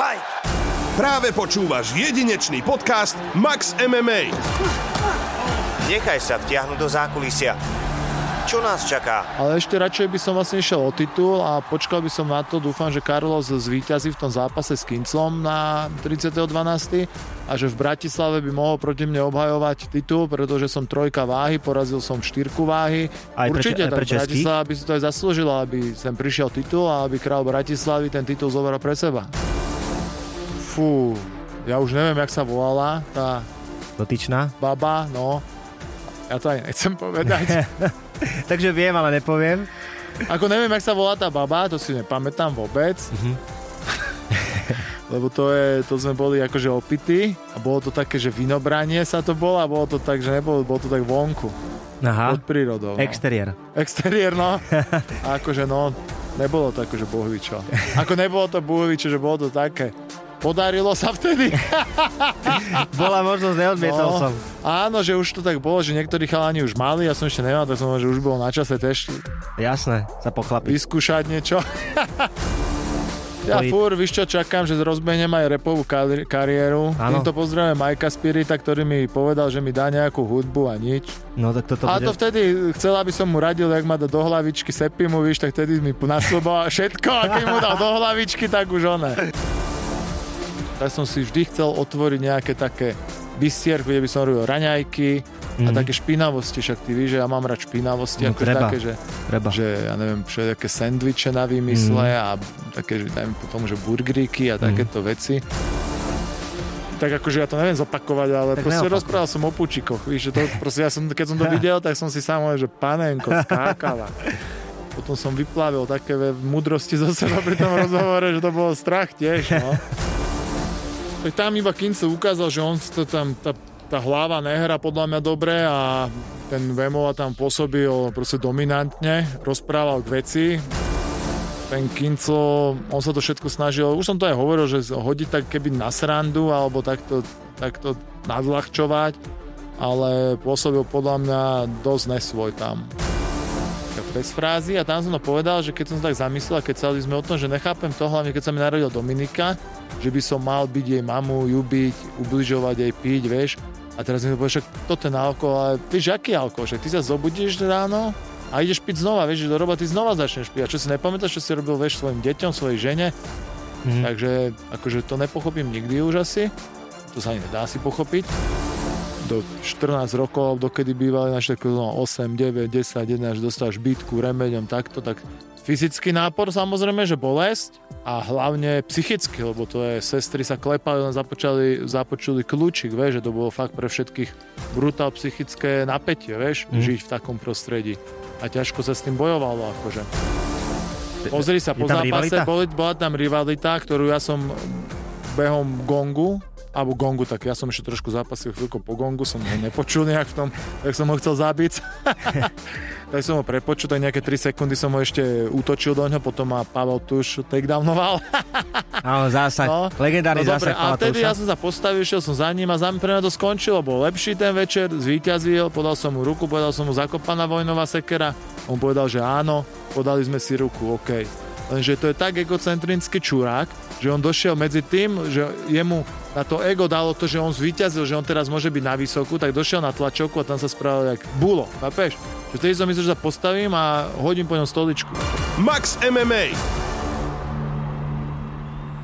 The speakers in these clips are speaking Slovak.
Fight! Práve počúvaš jedinečný podcast Max MMA. Nechaj sa vtiahnuť do zákulisia. Čo nás čaká? Ale ešte radšej by som vlastne išiel o titul a počkal by som na to. Dúfam, že Carlos zvíťazí v tom zápase s Kinclom na 30.12. a že v Bratislave by mohol proti mne obhajovať titul, pretože som trojka váhy, porazil som štyrku váhy. Aj Určite, aj tak pre českých? Bratislava by si to aj zaslúžila, aby sem prišiel titul a aby král Bratislavy ten titul zoberal pre seba. Fú, ja už neviem, jak sa volala tá Dotyčná. baba, no. Ja to aj nechcem povedať. Takže viem, ale nepoviem. Ako neviem, jak sa volá tá baba, to si nepamätám vôbec. Mhm. Lebo to, je, to sme boli akože opity a bolo to také, že vinobranie sa to bolo a bolo to tak, že nebolo, bolo to tak vonku. Aha. Pod prírodou. No. Exteriér. Exteriér, no. A akože no, nebolo to akože bohvičo. Ako nebolo to bohvičo, že bolo to také. Podarilo sa vtedy. Bola možnosť, neodmietol No. som. Áno, že už to tak bolo, že niektorí chalani už mali, ja som ešte nemal, tak som že už bolo na čase tiež Jasné, sa pochlapiť. vyskúšať niečo. Ja fúr, víš čo, čakám, že rozbehnem aj repovú kari- kariéru. Áno. Týmto pozdravujem Majka Spirita, ktorý mi povedal, že mi dá nejakú hudbu a nič. No tak toto a bude... to vtedy chcel, aby som mu radil, jak ma dá do hlavičky Sepimu, víš, tak vtedy mi nasľuboval všetko a keď mu dal do hlavičky, tak už one. Tak som si vždy chcel otvoriť nejaké také bistierku, kde by som robil raňajky a Mhm. také špinavosti, však ty víš, že ja mám rád špinavosti, No ako treba. také, že Treba. že ja neviem, všetké sendviče na výmysle Mhm. a také, že dajme potom, že burgeríky a takéto veci. Tak akože ja to neviem zopakovať, ale Tak proste neopakuj. rozprával som o pučikoch, víš, že to proste ja som, keď som to videl, tak som si sám hovoril, že panenko skákala. Potom som vyplavil také múdrosti zo seba pri tom rozhovore, že to bolo strach tiež, no. Tak tam iba Kince ukázal, že on to tam, tá, tá hlava nehrá podľa mňa dobre a ten Vemola tam pôsobil proste dominantne, rozprával k veci. Ten Kinco, on sa to všetko snažil, už som to aj hovoril, že hodiť tak keby na srandu alebo takto, takto nadľahčovať, ale pôsobil podľa mňa dosť nesvoj tam bez frázy a tam som to povedal, že keď som sa tak zamyslel, keď sa sme o tom, že nechápem to, hlavne keď sa mi narodil Dominika, že by som mal byť jej mamu, ju byť, ubližovať jej piť, vieš. A teraz mi to povie, však toto je na alkohol, ale vieš, aký alkohol, však ty sa zobudíš ráno a ideš piť znova, vieš, že do roboty znova začneš piť. A čo si nepamätáš, čo si robil, vieš, svojim deťom, svojej žene, Mhm. takže akože to nepochopím nikdy už asi. To sa ani nedá si pochopiť. Do 14 rokov, dokedy bývali naše no, 8, 9, 10, 11, až dostáš bytku, remeďom, takto, tak fyzický nápor samozrejme, že bolesť a hlavne psychicky, lebo to je, sestry sa klepali, len započali, započuli kľúčik, vieš, že to bolo fakt pre všetkých brutál psychické napätie, vieš, Mhm. žiť v takom prostredí. A ťažko sa s tým bojovalo, akože. Pozri sa, Je po zápase boli, bola tam rivalita, ktorú ja som behom gongu, alebo gongu, tak ja som ešte trošku zápasil chvíľko po gongu, som ho nepočul nejak v tom, jak som ho chcel zabiť. tak som ho prepočul, tak nejaké 3 sekundy som ho ešte útočil do ňoho, potom ma Pavel Tuš takedownoval. Áno, zásah. No. Legendárny No zásah a vtedy ja som sa postavil, šiel som za ním a za mňa pre mňa to skončilo. Bol lepší ten večer, zvíťazil, podal som mu ruku, povedal som mu zakopaná vojnová sekera. On povedal, že áno, podali sme si ruku, OK. Lenže to je tak egocentrický čurák, že on došiel medzi tým, že jemu na to ego dalo to, že on zvíťazil, že on teraz môže byť na vysokú, tak došiel na tlačovku a tam sa spravil jak bulo, chápeš? Že vtedy som myslel, že sa postavím a hodím po ňom stoličku. Max MMA.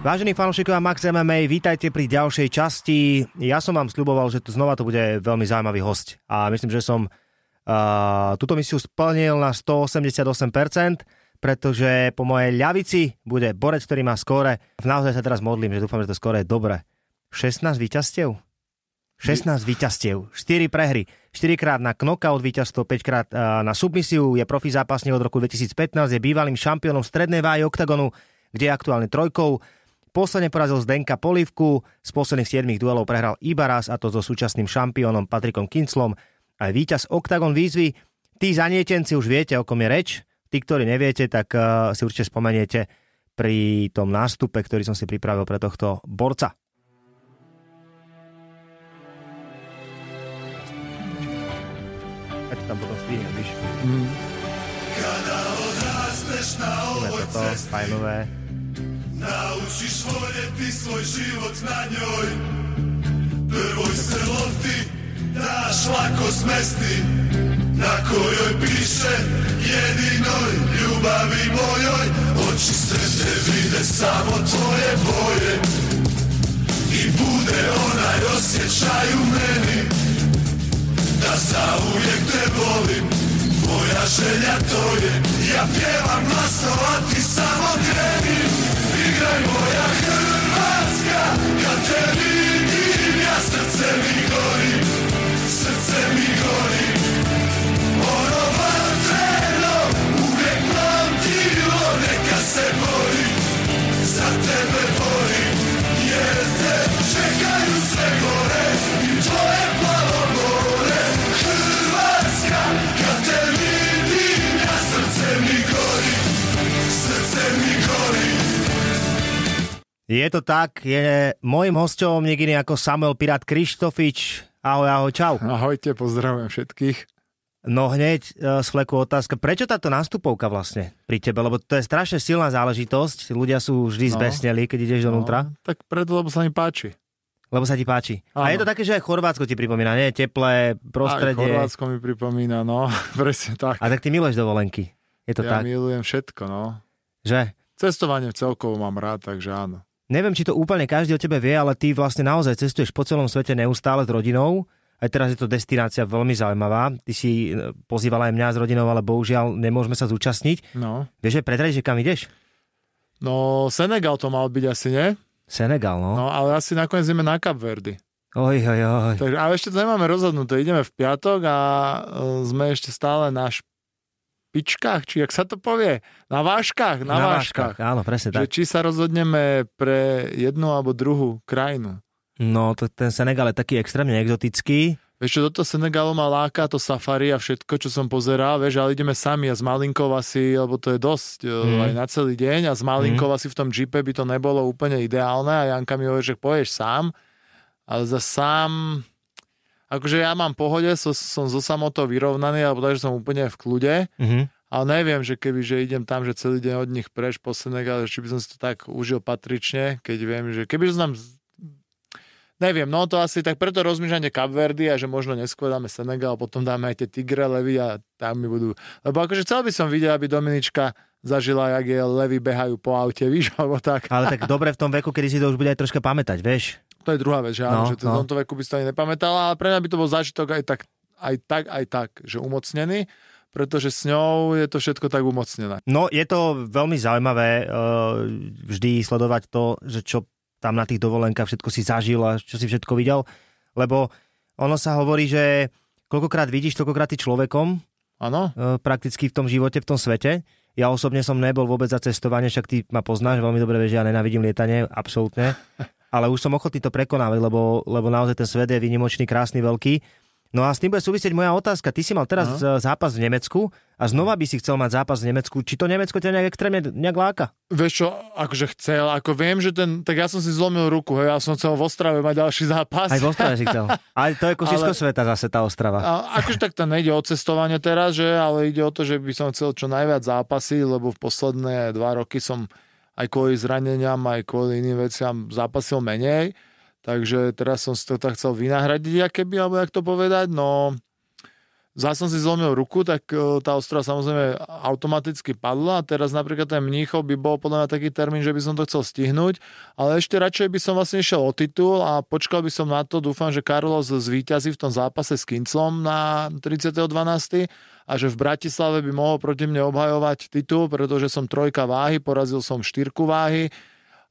Vážení fanúšikovia Max MMA, vítajte pri ďalšej časti. Ja som vám sľuboval, že tu znova to bude veľmi zaujímavý host. A myslím, že som uh, túto misiu splnil na 188%, pretože po mojej ľavici bude borec, ktorý má skóre. Naozaj sa teraz modlím, že dúfam, že to skóre je dobre. 16 víťazstiev? 16 víťazstiev, 4 prehry, 4 krát na knockout víťazstvo, 5 krát na submisiu, je profi zápasník od roku 2015, je bývalým šampiónom strednej váhy oktagonu, kde je aktuálne trojkou. Posledne porazil Zdenka Polivku, z posledných 7 duelov prehral iba raz, a to so súčasným šampiónom Patrikom Kinclom. Aj víťaz Octagon výzvy. Tí zanietenci už viete, o kom je reč. Tí, ktorí neviete, tak uh, si určite spomeniete pri tom nástupe, ktorý som si pripravil pre tohto borca. Ja to tam potom strihnem, víš. Ideme toto, fajnové. Naučiš voljeti svoj život na njoj Prvoj se lopti daš lako smesti Na kojoj piše jedinoj ljubavi mojoj Oči sretne vide samo tvoje boje I bude onaj osjećaj u meni Da zauvijek te volim. Moja želja to je Ja pjevam glasno, a ti samo kreni Igraj moja Hrvatska Kad te vidim ja srce mi gori Srce mi gori se bori Za tebe bori Jer te čekaju sve gore I tvoje plavo more Hrvatska Kad te vidim ja srce mi gori Srce mi gori Je to tak, je môjim hosťom niekedy ako Samuel Pirát Krištofič. Ahoj, ahoj, čau. Ahojte, pozdravujem všetkých. No hneď e, z fleku otázka, prečo táto nástupovka vlastne pri tebe? Lebo to je strašne silná záležitosť, ľudia sú vždy No. zbesneli, keď ideš dovnútra, No, tak preto, lebo sa mi páči. lebo sa ti páči. A Áno. je to také, že aj Chorvátsko ti pripomína, nie? Teplé Aj prostredie. Chorvátsko mi pripomína, no, presne tak. A tak ty miluješ dovolenky. Je to ja tak, milujem všetko, no. že? Cestovanie celkovo mám rád, takže áno. Neviem, či to úplne každý o tebe vie, ale ty vlastne naozaj cestuješ po celom svete neustále s rodinou. Aj teraz je to destinácia veľmi zaujímavá. Ty si e, pozývala aj mňa s rodinou, ale bohužiaľ nemôžeme sa zúčastniť. No, Vieš, že predrať, že kam ideš? no Senegal to mal byť asi, nie? Senegal, no. No, ale asi nakoniec ideme na Cap Verdy. Oj, oj, oj. Takže, ale ešte to nemáme rozhodnuté. Ideme v piatok a e, sme ešte stále na špičkách, či jak sa to povie? Na váškach, na, váškach. Áno, presne Že tak. či sa rozhodneme pre jednu alebo druhú krajinu. No, to, ten Senegal je taký extrémne exotický. Vieš čo, toto Senegalu ma láka, to safari a všetko, čo som pozeral, vieš, ale ideme sami a s Malinkov asi, lebo to je dosť mm. aj na celý deň a s Malinkov asi v tom jeepe by to nebolo úplne ideálne a Janka mi hovorí, že poješ sám, ale za sám, akože ja mám pohode, so, som zo samotou vyrovnaný, alebo takže som úplne v kľude, Mhm. ale neviem, že keby, že idem tam, že celý deň od nich preš po Senegal, či by som si to tak užil patrične, keď viem, že keby som tam Neviem, no to asi tak preto rozmýšľanie Kapverdy a že možno neskôr dáme Senegal, potom dáme aj tie Tigre, Levy a tam mi budú... Lebo akože chcel by som vidieť, aby Dominička zažila, jak je Levy behajú po aute, víš, alebo tak. Ale tak dobre v tom veku, kedy si to už bude aj troška pamätať, vieš? To je druhá vec, že áno, No, že to, no. v tomto veku by si to ani nepamätala, ale pre mňa by to bol zážitok aj tak, aj tak, aj tak, že umocnený, pretože s ňou je to všetko tak umocnené. No, je to veľmi zaujímavé uh, vždy sledovať to, že čo tam na tých dovolenkách všetko si zažil a čo si všetko videl, lebo ono sa hovorí, že koľkokrát vidíš, toľkokrát ty človekom, Áno? uh, prakticky v tom živote, v tom svete. Ja osobne som nebol vôbec za cestovanie, však ty ma poznáš, veľmi dobre vieš, že ja nenávidím lietanie, absolútne. Ale už som ochotný to prekonávať, lebo, lebo naozaj ten svet je vynimočný, krásny, veľký. No a s tým bude súvisieť moja otázka. Ty si mal teraz uh zápas v Nemecku a znova by si chcel mať zápas v Nemecku. Či to Nemecko ťa nejak extrémne nejak láka? Vieš čo, akože chcel, ako viem, že ten, tak ja som si zlomil ruku, hej, ja som chcel v Ostrave mať ďalší zápas. Aj v Ostrave si chcel. Ale to je kosisko Ale- sveta zase tá Ostrava. A, akože tak to nejde o cestovanie teraz, že, ale ide o to, že by som chcel čo najviac zápasy, lebo v posledné dva roky som aj kvôli zraneniam, aj kvôli iným veciam zápasil menej. Takže teraz som si to tak chcel vynahradiť, aké by, alebo jak to povedať, no zase som si zlomil ruku, tak e, tá ostrava samozrejme automaticky padla a teraz napríklad ten Mníchov by bol podľa mňa taký termín, že by som to chcel stihnúť, ale ešte radšej by som vlastne išiel o titul a počkal by som na to, dúfam, že Carlos zvíťazí v tom zápase s Kinclom na 30.12. a že v Bratislave by mohol proti mne obhajovať titul, pretože som trojka váhy, porazil som štyrku váhy,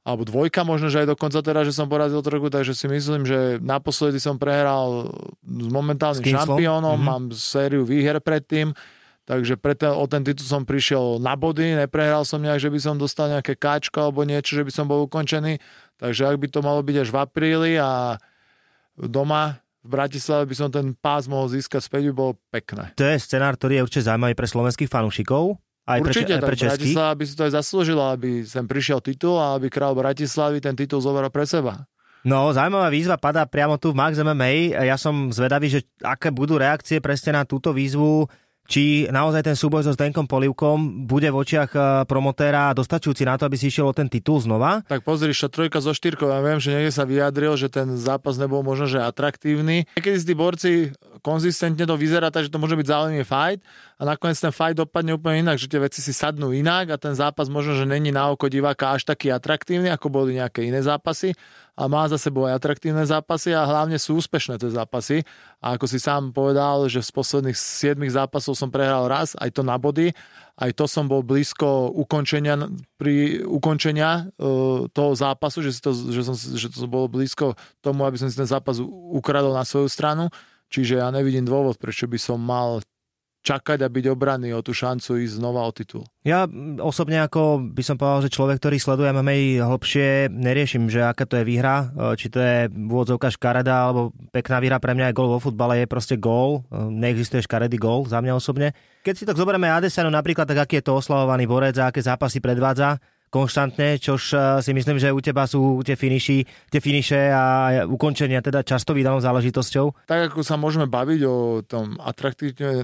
alebo dvojka možno, že aj dokonca teraz, že som porazil trojku, takže si myslím, že naposledy som prehral s momentálnym S šampiónom, Mhm. mám sériu výher predtým, takže pre ten, o ten titul som prišiel na body, neprehral som nejak, že by som dostal nejaké káčko alebo niečo, že by som bol ukončený, takže ak by to malo byť až v apríli a doma v Bratislave by som ten pás mohol získať späť, by bolo pekné. To je scenár, ktorý je určite zaujímavý pre slovenských fanúšikov. Aj Určite, pre, aj pre. Bratislava by si to aj zaslúžila, aby sem prišiel titul a aby král Bratislavy ten titul zoberal pre seba. No, zaujímavá výzva padá priamo tu v Max MMA. Ja som zvedavý, že aké budú reakcie presne na túto výzvu či naozaj ten súboj so Zdenkom Polivkom bude v očiach eh, promotéra dostačujúci na to, aby si išiel o ten titul znova. Tak pozri, čo trojka zo štyrkou, ja viem, že niekde sa vyjadril, že ten zápas nebol možno, že atraktívny. Keď tí borci konzistentne to vyzerá, takže to môže byť zaujímavý fight a nakoniec ten fight dopadne úplne inak, že tie veci si sadnú inak a ten zápas možno, že není na oko diváka až taký atraktívny, ako boli nejaké iné zápasy a má za sebou aj atraktívne zápasy a hlavne sú úspešné tie zápasy. A ako si sám povedal, že z posledných 7 zápasov som prehral raz, aj to na body, aj to som bol blízko ukončenia, pri ukončenia uh, toho zápasu, že, si to, že, som, že to bolo blízko tomu, aby som si ten zápas ukradol na svoju stranu. Čiže ja nevidím dôvod, prečo by som mal čakať a byť obranný o tú šancu ísť znova o titul. Ja osobne ako by som povedal, že človek, ktorý sleduje MMA hlbšie, neriešim, že aká to je výhra, e, či to je vôdzovka škareda, alebo pekná výhra pre mňa je gol vo futbale, je proste gól, e, neexistuje škaredý gól za mňa osobne. Keď si tak zoberieme Adesanu napríklad, tak aký je to oslavovaný borec a aké zápasy predvádza, konštantne, čož eh, si myslím, že u teba sú tie finiši, tie finiše a ukončenia teda často vydanou záležitosťou. Tak ako sa môžeme baviť o tom atraktivite,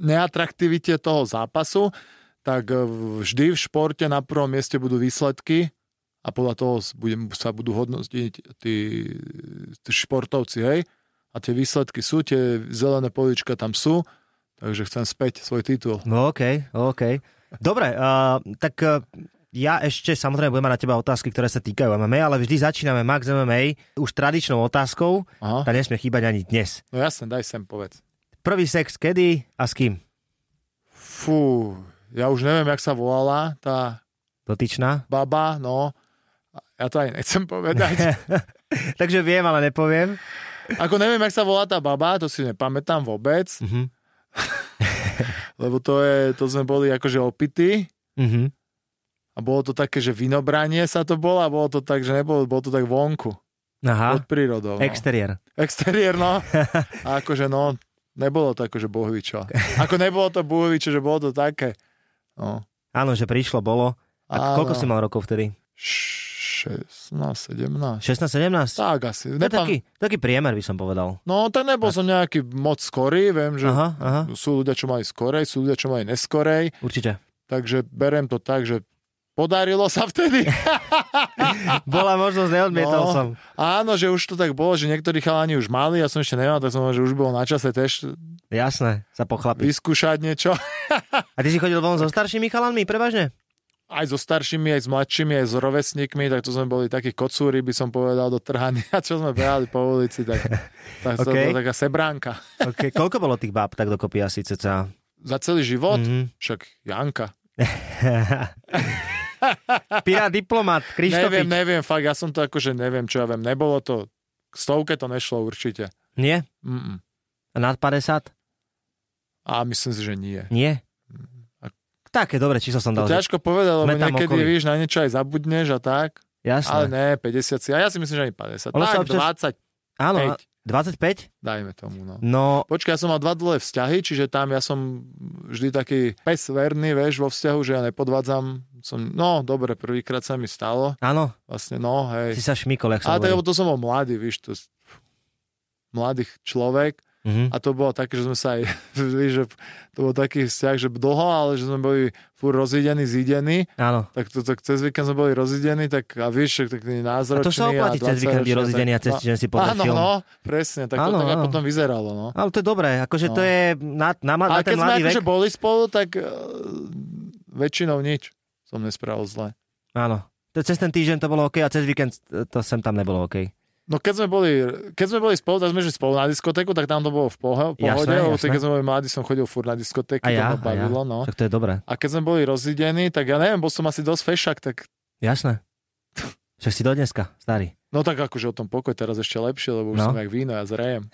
neatraktivite toho zápasu, tak eh, vždy v športe na prvom mieste budú výsledky a podľa toho sa budú hodnotiť tí, tí športovci, hej? A tie výsledky sú, tie zelené polička tam sú, takže chcem späť svoj titul. No OK, OK. Dobre, uh, tak uh, ja ešte samozrejme budem mať na teba otázky, ktoré sa týkajú MMA, ale vždy začíname Max MMA už tradičnou otázkou, Aha. tá nesmie chýbať ani dnes. No jasne, daj sem povedz. Prvý sex kedy a s kým? Fú, ja už neviem, jak sa volala tá... Dotyčná? Baba, no. Ja to aj nechcem povedať. Takže viem, ale nepoviem. Ako neviem, jak sa volá tá baba, to si nepamätám vôbec. Mm-hmm. Lebo to je, to sme boli akože opity. Mm-hmm a bolo to také, že vinobranie sa to bolo a bolo to tak, že nebolo, bolo to tak vonku. Aha. Pod prírodou. No. Exteriér. Exteriér, no. A akože no, nebolo to akože bohvičo. Ako nebolo to bohvičo, že bolo to také. No. Áno, že prišlo, bolo. A koľko si mal rokov vtedy? 16, 17. 16, 17? Tak asi. To je taký, taký priemer, by som povedal. No, tak nebol tak. som nejaký moc skorý, viem, že aha, aha. sú ľudia, čo mali skorej, sú ľudia, čo mali neskorej. Určite. Takže berem to tak, že Podarilo sa vtedy. Bola možnosť, neodmietol no, som. Áno, že už to tak bolo, že niektorí chalani už mali, ja som ešte nemal, tak som že už bolo na čase tiež Jasné, sa pochlapiť. Vyskúšať niečo. A ty si chodil von so staršími chalanmi, prevažne? Aj so staršími, aj s mladšími, aj s rovesníkmi, tak to sme boli takí kocúri, by som povedal, do trhania, čo sme behali po ulici, tak, tak okay. to bola taká sebránka. Okay. Koľko bolo tých báb tak dokopy asi ceca? Za celý život? Mm-hmm. Však Janka. Pirát diplomat, Krištofič. Neviem, neviem, fakt, ja som to akože neviem, čo ja viem. Nebolo to, k stovke to nešlo určite. Nie? Mm-mm. A nad 50? A myslím si, že nie. Nie? A... Také dobre číslo som dal. To ťažko povedať, lebo niekedy, okolí. víš, na niečo aj zabudneš a tak. Jasné. Ale ne, 50 si. A ja si myslím, že ani 50. Ono tak, občas... 20. Áno, 25? Dajme tomu, no. no. Počkaj, ja som mal dva dlhé vzťahy, čiže tam ja som vždy taký pes verný, vieš, vo vzťahu, že ja nepodvádzam. Som, no, dobre, prvýkrát sa mi stalo. Áno. Vlastne, no, hej. Si sa šmikol, jak sa Ale to som bol mladý, víš, to mladý človek Mm-hmm. A to bolo také, že sme sa aj, že to bol taký vzťah, že dlho, ale že sme boli fur rozidení, zidení. Áno. Tak, to, tak cez víkend sme boli rozidení, tak a vieš, tak názročný. A to sa oplatí cez víkend byť rozidení a cez týždeň si pozrieť áno, film. no, presne, tak áno, to tak áno. potom vyzeralo. No. Ale to je dobré, akože no. to je na, na, na ale ten mladý vek. keď sme akože boli spolu, tak uh, väčšinou nič som nespravil zle. Áno. To cez ten týždeň to bolo OK a cez víkend to sem tam nebolo OK. No keď sme boli, keď sme boli spolu, tak sme že spolu na diskotéku, tak tam to bolo v pohode, jasné, lebo jasné. keď sme boli mladí, som chodil furt na diskotéky, a ja, to ma bavilo, ja. no. Tak to je dobré. A keď sme boli rozidení, tak ja neviem, bol som asi dosť fešak, tak... Jasné. Však si do dneska, starý. No tak akože o tom pokoj teraz ešte lepšie, lebo už no. som jak víno, ja zrejem.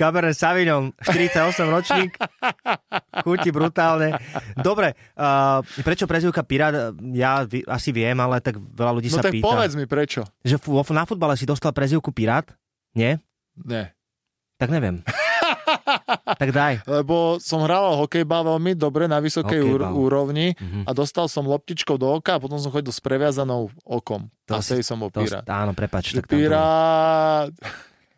Cabernet Sauvignon, 48 ročník, chutí brutálne. Dobre, uh, prečo prezivka Pirát? Ja asi viem, ale tak veľa ľudí no sa tak pýta. povedz mi prečo. Že na futbale si dostal prezivku Pirát? Nie? Nie. Tak neviem. tak daj. Lebo som hral hokejbal veľmi dobre na vysokej hokejbal. úrovni mm-hmm. a dostal som loptičkou do oka a potom som chodil s previazanou okom. To a si, som bol pirát. áno, prepač. Tak pirát...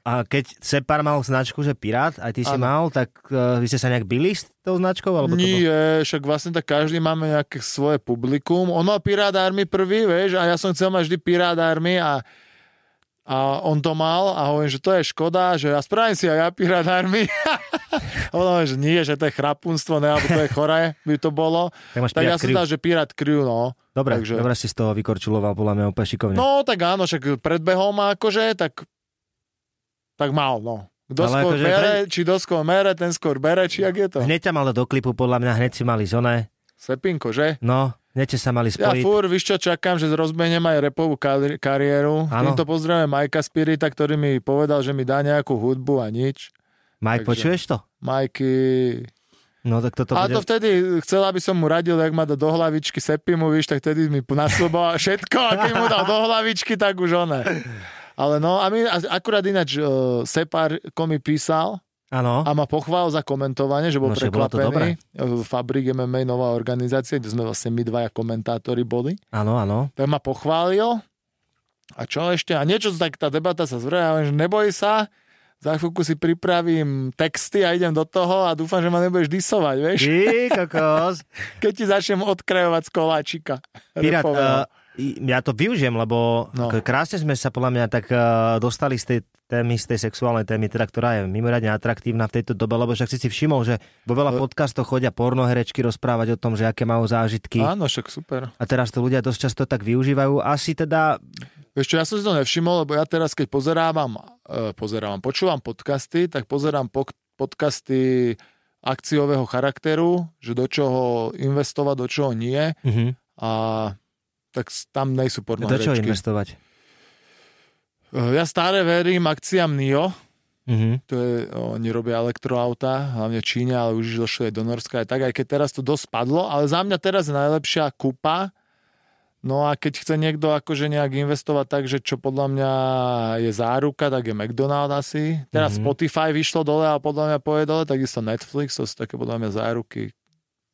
A keď Separ mal značku, že Pirát, aj ty si Áno. mal, tak uh, vy ste sa nejak byli s tou značkou? Alebo to. Nie, však vlastne tak každý máme nejaké svoje publikum. On mal Pirát Army prvý, vieš, a ja som chcel mať vždy Pirát Army a, a on to mal a hovorím, že to je škoda, že ja spravím si aj ja Pirát Army. a on hovorí, že nie, že to je chrapunstvo, ne, alebo to je choré, by to bolo. Tak Tak ja som dal, že Pirát Crew, no. Dobre, takže- dobre si z toho vykorčuloval, podľa mňa úplne šikovne. No, tak áno, však predbehol ma akože, tak, tak mal, no. Kto Ale skôr akože bere, či kto skôr mere, ten skôr bere, či jak je to? Hneď ťa mal do klipu, podľa mňa, hneď si mali zone. Sepinko, že? No, hneď ste sa mali Ja spojiť. fúr, víš čo, čakám, že rozbehnem aj repovú kari- kariéru. Áno. Týmto pozdravujem Majka Spirita, ktorý mi povedal, že mi dá nejakú hudbu a nič. Mike, takže- počuješ to? Majky... No tak toto A bude... to vtedy chcel, aby som mu radil, jak ma dá do hlavičky Sepimu, víš, tak vtedy mi nasľuboval všetko a keď mu dal do hlavičky, tak už one. Ale no, a my akurát ináč uh, Separ mi písal Áno, a ma pochválil za komentovanie, že bol No, prekvapený. Fabrik MMA, nová organizácia, kde sme vlastne my dvaja komentátori boli. áno, áno. tak ma pochválil. A čo ešte? A niečo, tak tá debata sa hovorím, že neboj sa, za chvíľku si pripravím texty a idem do toho a dúfam, že ma nebudeš disovať, vieš? Ty, kokos. Keď ti začnem odkrajovať z koláčika. Pirát, uh, ja to využijem, lebo no. krásne sme sa podľa mňa tak uh, dostali z tej témy, z tej sexuálnej témy, teda, ktorá je mimoriadne atraktívna v tejto dobe, lebo však si si všimol, že vo veľa podcastoch chodia pornoherečky rozprávať o tom, že aké majú zážitky. Áno, však super. A teraz to ľudia dosť často tak využívajú. Asi teda, Vieš čo, ja som si to nevšimol, lebo ja teraz, keď pozerávam, uh, pozerávam, počúvam podcasty, tak pozerám pok- podcasty akciového charakteru, že do čoho investovať, do čoho nie. uh-huh. A tak tam nejsú do čoho pornoherečky. investovať? Eh, Ja stále verím akciám NIO, Uh-huh. to je, oni robia elektroauta, hlavne v Číne, ale už došli aj do Norska aj tak, aj keď teraz to dosť padlo, ale za mňa teraz je najlepšia kupa, no a keď chce niekto akože nejak investovať tak, že čo podľa mňa je záruka, tak je McDonald asi. Teraz Mhm. Spotify vyšlo dole a podľa mňa poje dole, takisto Netflix, to sú také podľa mňa záruky.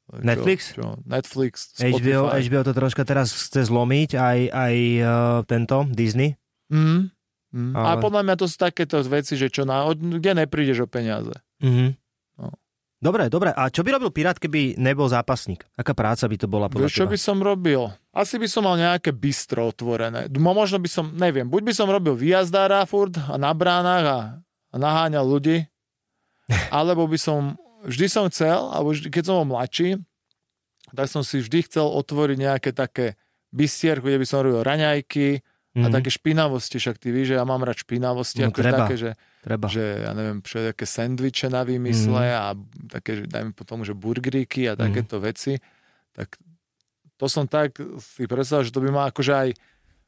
Čo- Netflix? Čo, Netflix, HBO, Spotify. HBO to troška teraz chce zlomiť, aj, aj uh, tento Disney. Mm. Mm. Ale-. A podľa mňa to sú takéto veci, že čo na, kde neprídeš o peniaze. Uh-huh. No. Dobre, dobre. A čo by robil Pirát, keby nebol zápasník? Aká práca by to bola podľa Vieš, čo by som robil? Asi by som mal nejaké bistro otvorené. Mo- Možno by som, neviem, buď by som robil výjazdára furt a na bránach a, a naháňal ľudí, alebo by som, vždy som chcel, alebo vždy, keď som bol mladší, tak som si vždy chcel otvoriť nejaké také bistierku, kde by som robil raňajky a Mhm. také špinavosti, však ty víš, že ja mám rád špinavosti, No, akože treba. také, že Treba. že ja neviem, všelijaké sendviče na výmysle Mhm. a také, že dajme potom, že burgeríky a takéto veci, tak to som tak si predstavil, že to by ma akože aj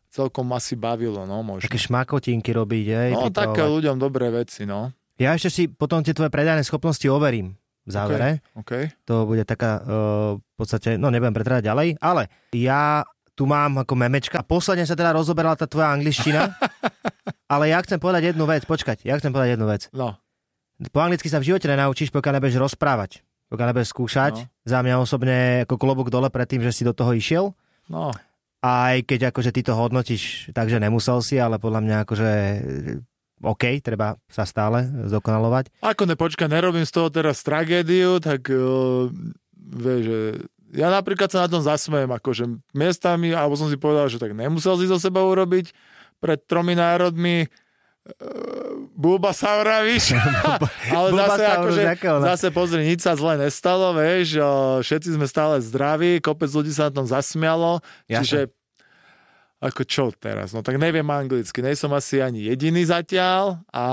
celkom asi bavilo, no možno. Také šmakotinky robiť, hej? No také ľuďom dobré veci, no. Ja ešte si potom tie tvoje predajné schopnosti overím v závere. OK. To bude taká uh, v podstate, no nebudem pretrať ďalej, ale ja tu mám ako memečka. Posledne sa teda rozoberala tá tvoja angličtina, ale ja chcem povedať jednu vec, počkať, ja chcem povedať jednu vec. No, Po anglicky sa v živote nenaučíš, pokiaľ nebudeš rozprávať. Pokiaľ nebudeš skúšať. No. Za mňa osobne ako klobúk dole pred tým, že si do toho išiel. no. Aj keď akože ty to hodnotíš, takže nemusel si, ale podľa mňa akože OK, treba sa stále zdokonalovať. Ako nepočka, nerobím z toho teraz tragédiu, tak uh, vieš, že ja napríklad sa na tom zasmejem, akože miestami, alebo som si povedal, že tak nemusel si zo seba urobiť pred tromi národmi uh, Bulbasaura, víš? Ale zase, akože, no? zase pozri, nič sa zle nestalo, vieš, o, všetci sme stále zdraví, kopec ľudí sa na tom zasmialo, Jasné. čiže ako čo teraz? No tak neviem anglicky, nej som asi ani jediný zatiaľ a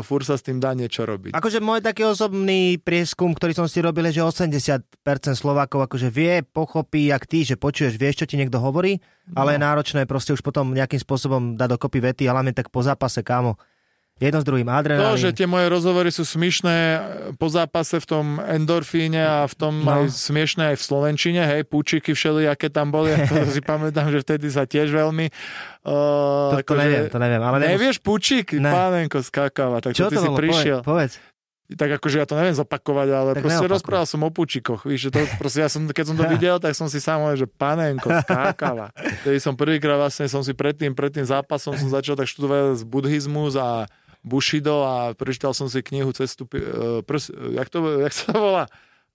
fur sa s tým dá niečo robiť. Akože môj taký osobný prieskum, ktorý som si robil, je, že 80% Slovákov akože vie, pochopí, jak ty, že počuješ, vieš, čo ti niekto hovorí, ale je náročné proste už potom nejakým spôsobom dať dokopy vety, hlavne tak po zápase, kámo. Jedno s druhým, To, adrenalín. že tie moje rozhovory sú smiešné po zápase v tom endorfíne a v tom No. aj smiešné aj v Slovenčine, hej, púčiky všelijaké tam boli, ja to si pamätám, že vtedy sa tiež veľmi... Uh, to, to neviem, to neviem, ale nemus- Nevieš púčik? Ne. Pánenko skákava, tak Čo to ty to si prišiel. Povedz, povedz. Tak akože ja to neviem zopakovať, ale Tak proste neopakuj. rozprával som o púčikoch. Víš, že to proste ja som, keď som to videl, tak som si sám hovoril, že panenko, skákava. Tedy som prvýkrát vlastne som si predtým, pred tým zápasom som začal tak študovať buddhizmus a Bushido a prečítal som si knihu Cestu, e, prs, jak, to, jak sa to volá?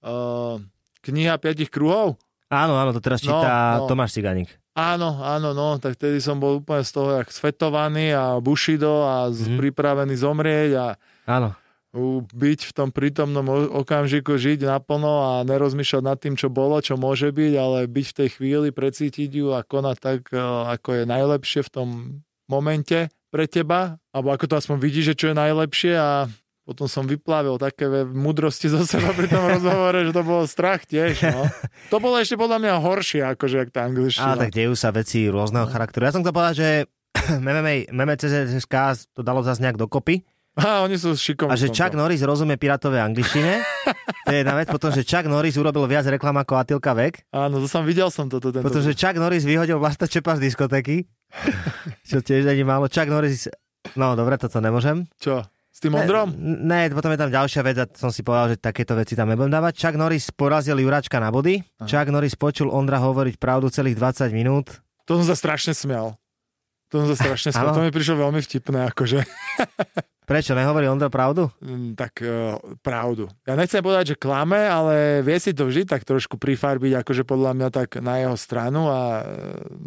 Uh, kniha piatich kruhov? Áno, áno, to teraz No, číta no. Tomáš Ciganík. Áno, áno, no, tak vtedy som bol úplne z toho, jak svetovaný a Bushido a z, Mhm. pripravený zomrieť a Áno. byť v tom prítomnom okamžiku, žiť naplno a nerozmýšľať nad tým, čo bolo, čo môže byť, ale byť v tej chvíli, precítiť ju a konať tak, e, ako je najlepšie v tom momente pre teba, alebo ako to aspoň vidíš, že čo je najlepšie a potom som vyplavil také múdrosti zo seba pri tom rozhovore, že to bolo strach tiež, no. To bolo ešte podľa mňa horšie, akože jak tá angličtina. Ale tak dejú sa veci rôzneho No. charakteru. Ja som chcel povedať, že MMA CZSK to dalo zase nejak dokopy Á, oni sú šikovní. a že. Chuck Norris rozumie pirátovej angličtine. to je jedna vec. Potom, že Chuck Norris urobil viac reklam ako Atilka Vek. Áno, to som videl som toto. Tento... Potom, že Chuck Norris vyhodil Vlasta Čepa z diskotéky. čo tiež není málo. Chuck Norris... No, dobre, toto nemôžem. Čo? S tým Ondrom? Ne, ne, potom je tam ďalšia vec a som si povedal, že takéto veci tam nebudem dávať. Chuck Norris porazil Juráčka na body. Aha. Chuck Norris počul Ondra hovoriť pravdu celých 20 minút. To som sa strašne smial. To som sa strašne smial. To mi prišlo veľmi vtipné, akože. Prečo nehovorí Ondra pravdu? Mm, tak uh, pravdu. Ja nechcem povedať, že klame, ale vie si to vždy tak trošku prifarbiť, akože podľa mňa tak na jeho stranu a e,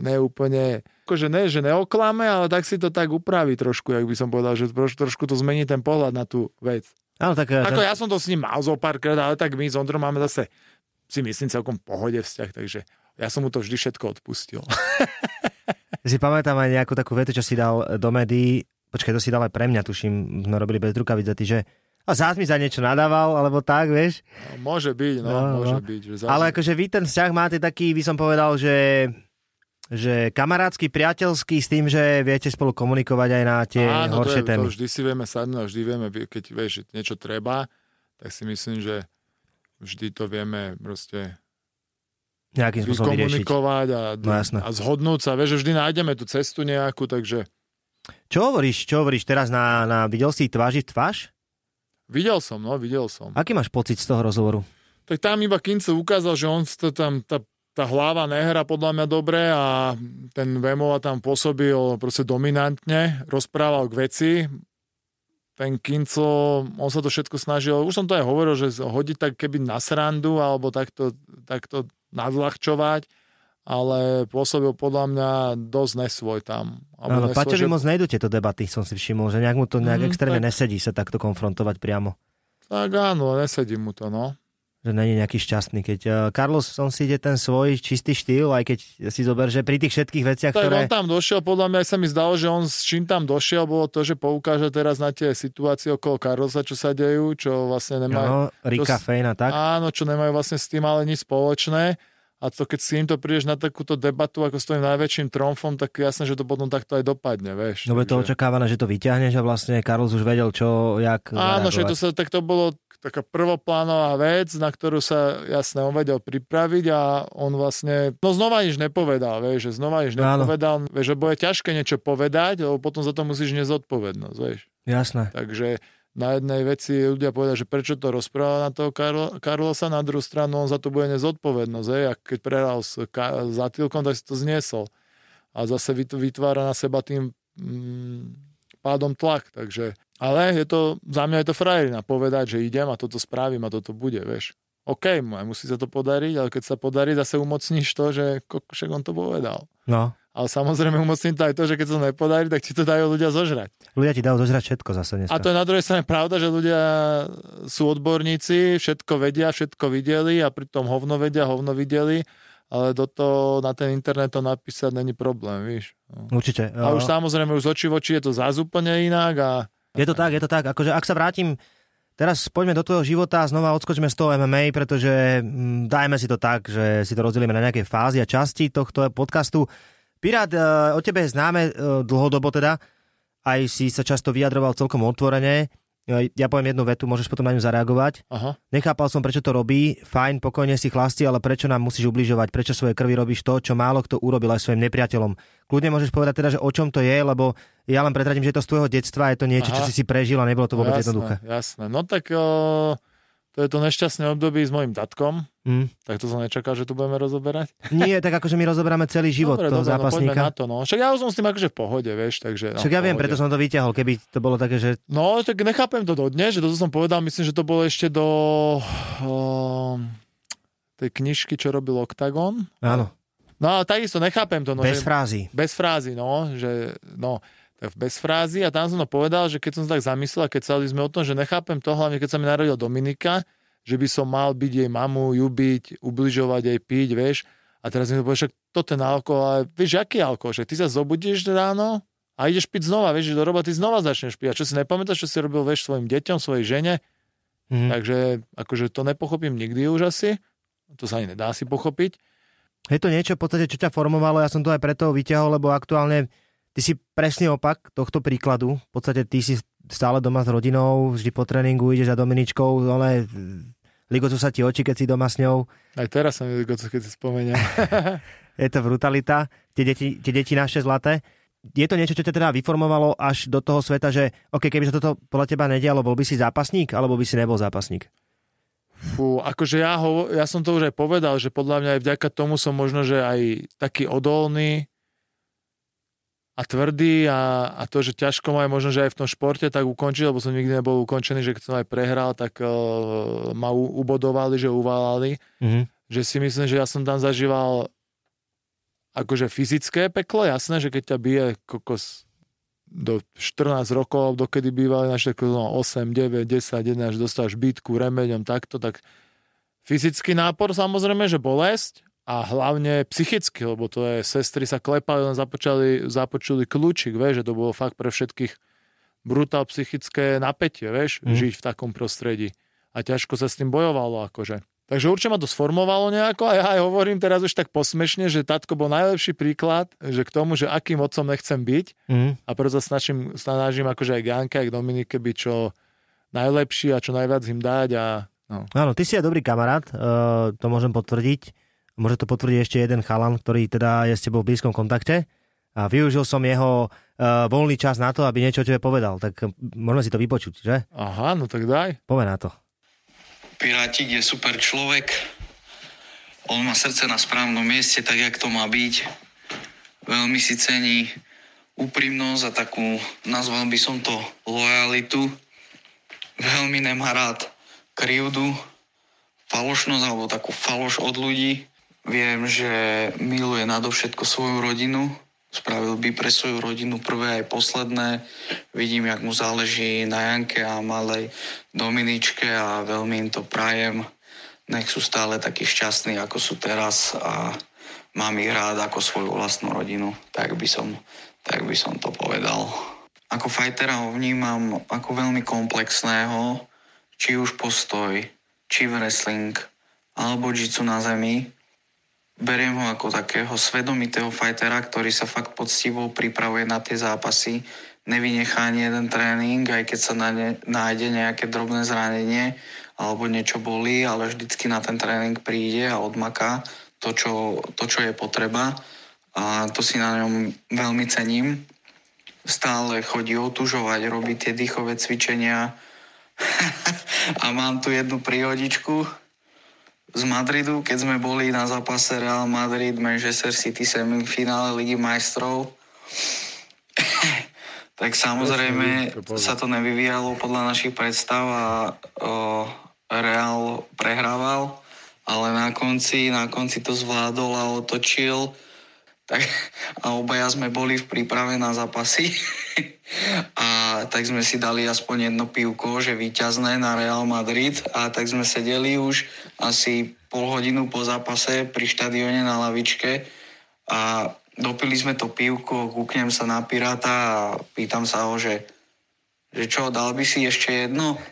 neúplne, akože ne, že neoklame, ale tak si to tak upraví trošku, jak by som povedal, že troš, trošku to zmení ten pohľad na tú vec. Áno, tak... Ako ja som to s ním mal zo párkrát, ale tak my s Ondrom máme zase, si myslím, celkom pohode vzťah, takže ja som mu to vždy všetko odpustil. Si pamätám aj nejakú takú vetu, čo si dal do médií, počkaj, to si dal aj pre mňa, tuším, sme robili bez rukavic, a ty, že a zás mi za niečo nadával, alebo tak, vieš. No, môže byť, no, No, no. môže byť. Že za... Ale akože vy ten vzťah máte taký, by som povedal, že že kamarátsky, priateľský s tým, že viete spolu komunikovať aj na tie Áno, to, horšie je, témy. to vždy si vieme sadnúť a vždy vieme, keď vieš, že niečo treba, tak si myslím, že vždy to vieme proste Nejakým spôsobom vykomunikovať a, No jasné. a zhodnúť sa. Vieš, že vždy nájdeme tú cestu nejakú, takže Čo hovoríš, čo hovoríš teraz na, na videl si tváži v tvář? videl som, no, videl som. Aký máš pocit z toho rozhovoru? Tak tam iba Kince ukázal, že on to tam, tá, tá hlava nehra podľa mňa dobre a ten Vemova tam pôsobil proste dominantne, rozprával k veci. Ten Kinco, on sa to všetko snažil, už som to aj hovoril, že hodiť tak keby na srandu alebo takto, takto nadľahčovať, ale pôsobil podľa mňa dosť nesvoj tam. Áno, nesvoj, Paťovi že- moc nejdu tieto debaty, som si všimol, že nejak mu to nejak Mhm, extrémne tak. nesedí sa takto konfrontovať priamo. Tak áno, nesedí mu to, no. Že není nejaký šťastný. Keď uh, Carlos som si ide ten svoj čistý štýl, aj keď si zober, že pri tých všetkých veciach, Tak ktoré... on tam došiel, podľa mňa sa mi zdalo, že on s čím tam došiel, bolo to, že poukáže teraz na tie situácie okolo Carlosa, čo sa dejú, čo vlastne nemajú... Áno, Rika to- Fejna, tak? Áno, čo nemajú vlastne s tým ale nič spoločné. A to keď s týmto prídeš na takúto debatu ako s tvojim najväčším tromfom, tak jasné, že to potom takto aj dopadne, vieš. No je to očakávané, že to vyťahneš a vlastne Carlos už vedel, čo, jak Áno, že to sa, tak to bolo taká prvoplánová vec, na ktorú sa jasne on vedel pripraviť a on vlastne, no znova nič nepovedal, vieš, že znova nič Áno. nepovedal, vieš, že bude ťažké niečo povedať, lebo potom za to musíš nezodpovednosť, vieš. Jasné. Takže na jednej veci ľudia povedia, že prečo to rozpráva na toho Karlo, Karlosa, na druhú stranu on za to bude nezodpovednosť, hej, a keď prehral s, Ka- tak si to zniesol. A zase vyt- vytvára na seba tým mm, pádom tlak, takže ale je to, za mňa je to frajerina povedať, že idem a toto spravím a toto bude, vieš. OK, mu- musí sa to podariť, ale keď sa podarí, zase umocníš to, že však on to povedal. No, Ale samozrejme umocní to aj to, že keď sa to nepodarí, tak ti to dajú ľudia zožrať. ľudia ti dajú dožrať všetko zase dneska. A to je na druhej strane pravda, že ľudia sú odborníci, všetko vedia, všetko videli a pritom hovno vedia, hovno videli, ale do toho na ten internet to napísať není problém, víš. Určite. A už samozrejme už z očí v oči je to zás úplne inak a Je to tak, je to tak. Akože ak sa vrátim, teraz poďme do tvojho života a znova odskočme z toho MMA, pretože mm, dajme si to tak, že si to rozdelíme na nejaké fázy a časti tohto podcastu. Pirát, e, o tebe je známe e, dlhodobo teda, aj si sa často vyjadroval celkom otvorene. E, Ja poviem jednu vetu, môžeš potom na ňu zareagovať. aha. Nechápal som, prečo to robí. Fajn, pokojne si chlasti, ale prečo nám musíš ubližovať? Prečo svoje krvi robíš to, čo málo kto urobil aj svojim nepriateľom? Kľudne môžeš povedať teda, že o čom to je, lebo ja len pretradím, že je to z tvojho detstva, je to niečo, čo Aha. si si prežil a nebolo to vôbec jasné, jednoduché. Jasné, no tak o, To je to nešťastné obdobie s mojim tatkom, Hm. tak to som nečakal, že tu budeme rozoberať. Nie, tak akože my rozoberáme celý život dobre, toho dobre, no zápasníka. na to, no. Však ja som s tým akože v pohode, vieš, takže... No, Však ja viem, preto som to vyťahol, keby to bolo také, že No, tak nechápem to dodnes, že to som povedal, myslím, že to bolo ešte do o, tej knižky, čo robil Octagon. áno, No a takisto nechápem to. No, bez že, frázy. bez frázy, no, že no, tak bez frázy a tam som to povedal, že keď som sa tak zamyslel a keď sa sme o tom, že nechápem to, hlavne keď sa mi narodil Dominika, že by som mal byť jej mamu, ju byť, ubližovať jej piť, vieš. A teraz mi to povie, však to ten alkohol, ale vieš, aký alkohol, že ty sa zobudíš ráno a ideš piť znova, vieš, že do roboty znova začneš piť. A čo si nepamätáš, čo si robil, vieš, svojim deťom, svojej žene, Mhm. takže akože to nepochopím nikdy už asi. To sa ani nedá si pochopiť. Je to niečo v podstate, čo ťa formovalo, ja som to aj preto vyťahol, lebo aktuálne ty si presný opak tohto príkladu. V podstate ty si stále doma s rodinou, vždy po tréningu ideš za Dominičkou, ale ligocú sa ti oči, keď si doma s ňou. Aj teraz sa mi to, keď si spomeniem. Je to brutalita, tie deti, tie deti naše zlaté. Je to niečo, čo ťa teda vyformovalo až do toho sveta, že OK, keby sa toto podľa teba nedialo, bol by si zápasník, alebo by si nebol zápasník? Fú, akože ja, ho, ja som to už aj povedal, že podľa mňa aj vďaka tomu som možno, že aj taký odolný a tvrdý a, a to, že ťažko ma aj možno, že aj v tom športe tak ukončiť, lebo som nikdy nebol ukončený, že keď som aj prehral, tak uh, ma u, ubodovali, že uvalali. Mhm. Že si myslím, že ja som tam zažíval akože fyzické peklo, jasné, že keď ťa bije kokos do 14 rokov, dokedy bývali naše no, 8, 9, 10, 11, až dostáš bytku, remeňom, takto, tak fyzický nápor samozrejme, že bolesť a hlavne psychicky, lebo to je, sestry sa klepali, len započali, započuli kľúčik, vieš, že to bolo fakt pre všetkých brutál psychické napätie, vieš, mm. žiť v takom prostredí. A ťažko sa s tým bojovalo, akože. Takže určite ma to sformovalo nejako a ja aj hovorím teraz už tak posmešne, že tatko bol najlepší príklad, že k tomu, že akým otcom nechcem byť Mhm. a preto sa snažím, snažím akože aj k Janke, aj k Dominike byť čo najlepší a čo najviac im dať a no. Áno, ty si aj dobrý kamarát, uh, to môžem potvrdiť. Môže to potvrdiť ešte jeden chalan, ktorý teda je s tebou v blízkom kontakte. A využil som jeho uh, voľný čas na to, aby niečo o tebe povedal. Tak môžeme si to vypočuť, že? Aha, no tak daj. Poďme na to. Pirátik je super človek. On má srdce na správnom mieste, tak jak to má byť. Veľmi si cení úprimnosť a takú, nazval by som to lojalitu. Veľmi nemá rád krivdu, falošnosť alebo takú faloš od ľudí. Viem, že miluje nadovšetko svoju rodinu. Spravil by pre svoju rodinu prvé aj posledné. Vidím, jak mu záleží na Janke a malej Dominičke a veľmi im to prajem. Nech sú stále takí šťastní, ako sú teraz a mám ich rád ako svoju vlastnú rodinu. Tak by som, tak by som to povedal. Ako fightera ho vnímam ako veľmi komplexného, či už postoj, či wrestling, alebo jitsu na zemi. Beriem ho ako takého svedomitého fightera, ktorý sa fakt poctivo pripravuje na tie zápasy. Nevynechá ani jeden tréning, aj keď sa na ne, nájde nejaké drobné zranenie alebo niečo bolí, ale vždycky na ten tréning príde a odmaká to, čo, to, čo je potreba. A to si na ňom veľmi cením. Stále chodí otužovať, robí tie dýchové cvičenia. a mám tu jednu príhodičku, z Madridu, keď sme boli na zápase Real Madrid, Manchester City semifinále Ligy majstrov. tak samozrejme sa to nevyvíjalo podľa našich predstav a o, Real prehrával, ale na konci, na konci to zvládol a otočil. Tak, a obaja sme boli v príprave na zápasy. a tak sme si dali aspoň jedno pivko, že víťazné na Real Madrid a tak sme sedeli už asi pol hodinu po zápase pri štadióne na lavičke a dopili sme to pivko, kúknem sa na Piráta a pýtam sa ho, že, že čo, dal by si ešte jedno?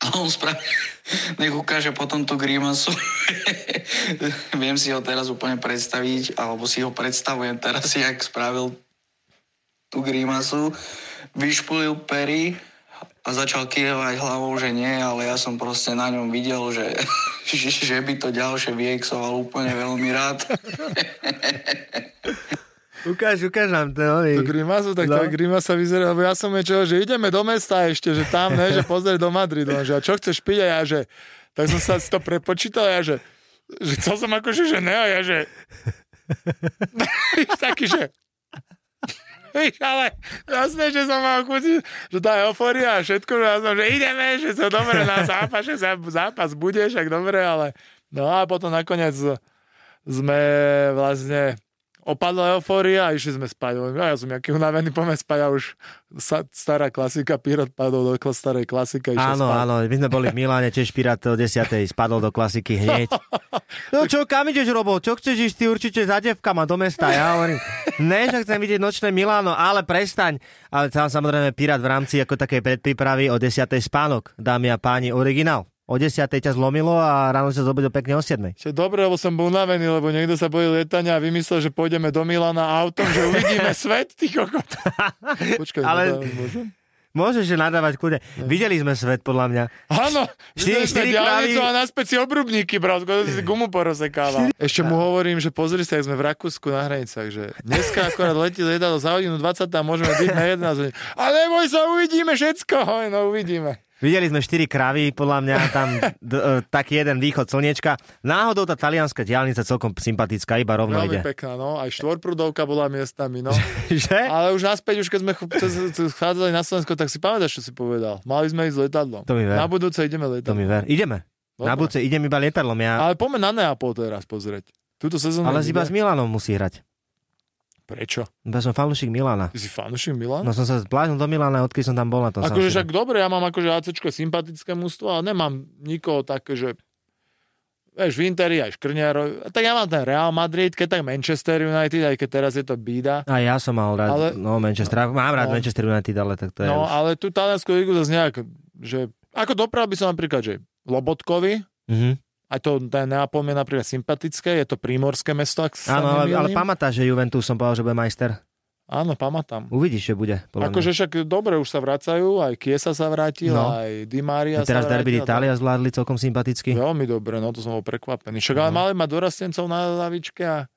A on spravil, nech ukáže potom tú grimasu. Viem si ho teraz úplne predstaviť, alebo si ho predstavujem teraz, jak spravil tú grimasu. Vyšpulil pery a začal kievať hlavou, že nie, ale ja som proste na ňom videl, že, že by to ďalšie vyexoval úplne veľmi rád. Ukáž, ukáž nám to. tú grimasu, tak No. tá grimasa vyzerá, lebo ja som niečo, že ideme do mesta ešte, že tam, ne, že pozrieť do Madridu, že a čo chceš piť a ja, že tak som sa to prepočítal, ja, že, že chcel som akože, že ne, a ja, že taký, že Víš, ale jasné, že som mal chuť, že tá euforia a všetko, že ja som, že ideme, že sa dobre na zápas, že zápas bude, však dobre, ale no a potom nakoniec sme vlastne opadla eufória a išli sme spať. Hovorím, Ja, ja som nejaký unavený, poďme spať a už sa, stará klasika, Pirot padol do starej klasika. išiel Áno, spať. áno, my sme boli v Miláne, tiež Pirát o 10. spadol do klasiky hneď. No čo, kam ideš, Robo? Čo chceš ísť ty určite za devkama do mesta? Ja hovorím, ne, že chcem vidieť nočné Miláno, ale prestaň. Ale tam samozrejme Pirát v rámci ako takej predprípravy o 10. spánok, dámy a páni, originál. O 10. ťa zlomilo a ráno sa zobudil pekne o 7. Že dobre, lebo som bol unavený, lebo niekto sa bojí lietania a vymyslel, že pôjdeme do Milana autom, že uvidíme svet, ty kokot. Počkaj, Ale- môžem? Môžeš že nadávať kľude. Videli sme svet, podľa mňa. Áno, videli sme diálnicu a naspäť si obrubníky, brat, skoro si gumu porosekával. Ešte mu hovorím, že pozri sa, jak sme v Rakúsku na hranicách, že dneska akorát letí lietadlo za hodinu 20 a môžeme byť na 11 hodín. Ale neboj sa, uvidíme všetko, Hoj, no uvidíme. Videli sme štyri kravy, podľa mňa tam d- e, taký jeden východ slniečka. Náhodou tá talianská diálnica celkom sympatická, iba rovno Veľmi ide. pekná, no, aj štvorprúdovka bola miestami, no. Že? Ale už naspäť, už keď sme chádzali na Slovensko, tak si pamätáš, čo si povedal. Mali sme ísť letadlom. To mi ver. Na budúce ideme To letadlom. mi ver. Ideme. Dobre. Na budúce idem iba lietadlom. Ja... Ale poďme na Neapol teraz pozrieť. Túto sezónu. Ale iba s Milanom musí hrať. Prečo? Ja som fanúšik Milana. Ty si fanúšik Milan? No som sa zbláznil do Milana, odkedy som tam bol na tom. akože však dobre, ja mám akože ACčko sympatické mužstvo, ale nemám nikoho také, že Vieš, v Interi aj Škrniaro. Tak ja mám ten Real Madrid, keď tak Manchester United, aj keď teraz je to bída. A ja som mal rád, Ale- no Manchester, mám rád No. Manchester United, ale tak to je No, už... ale tú taliansku ligu zase nejak, že ako dopravil by som napríklad, že Lobotkovi, Mhm. Aj to Neapol je napríklad sympatické, je to prímorské mesto, ak sa Áno, ale, ale pamätáš, že Juventus som povedal, že bude majster. Áno, pamätám. Uvidíš, že bude. Akože však dobre, už sa vracajú, aj Kiesa sa vrátil, No. aj Di Maria mňa. Teraz sa Derby d'Italia zvládli celkom sympaticky. Veľmi dobre, no to som bol prekvapený. Však ale No. mali mať dorastencov na lavičke a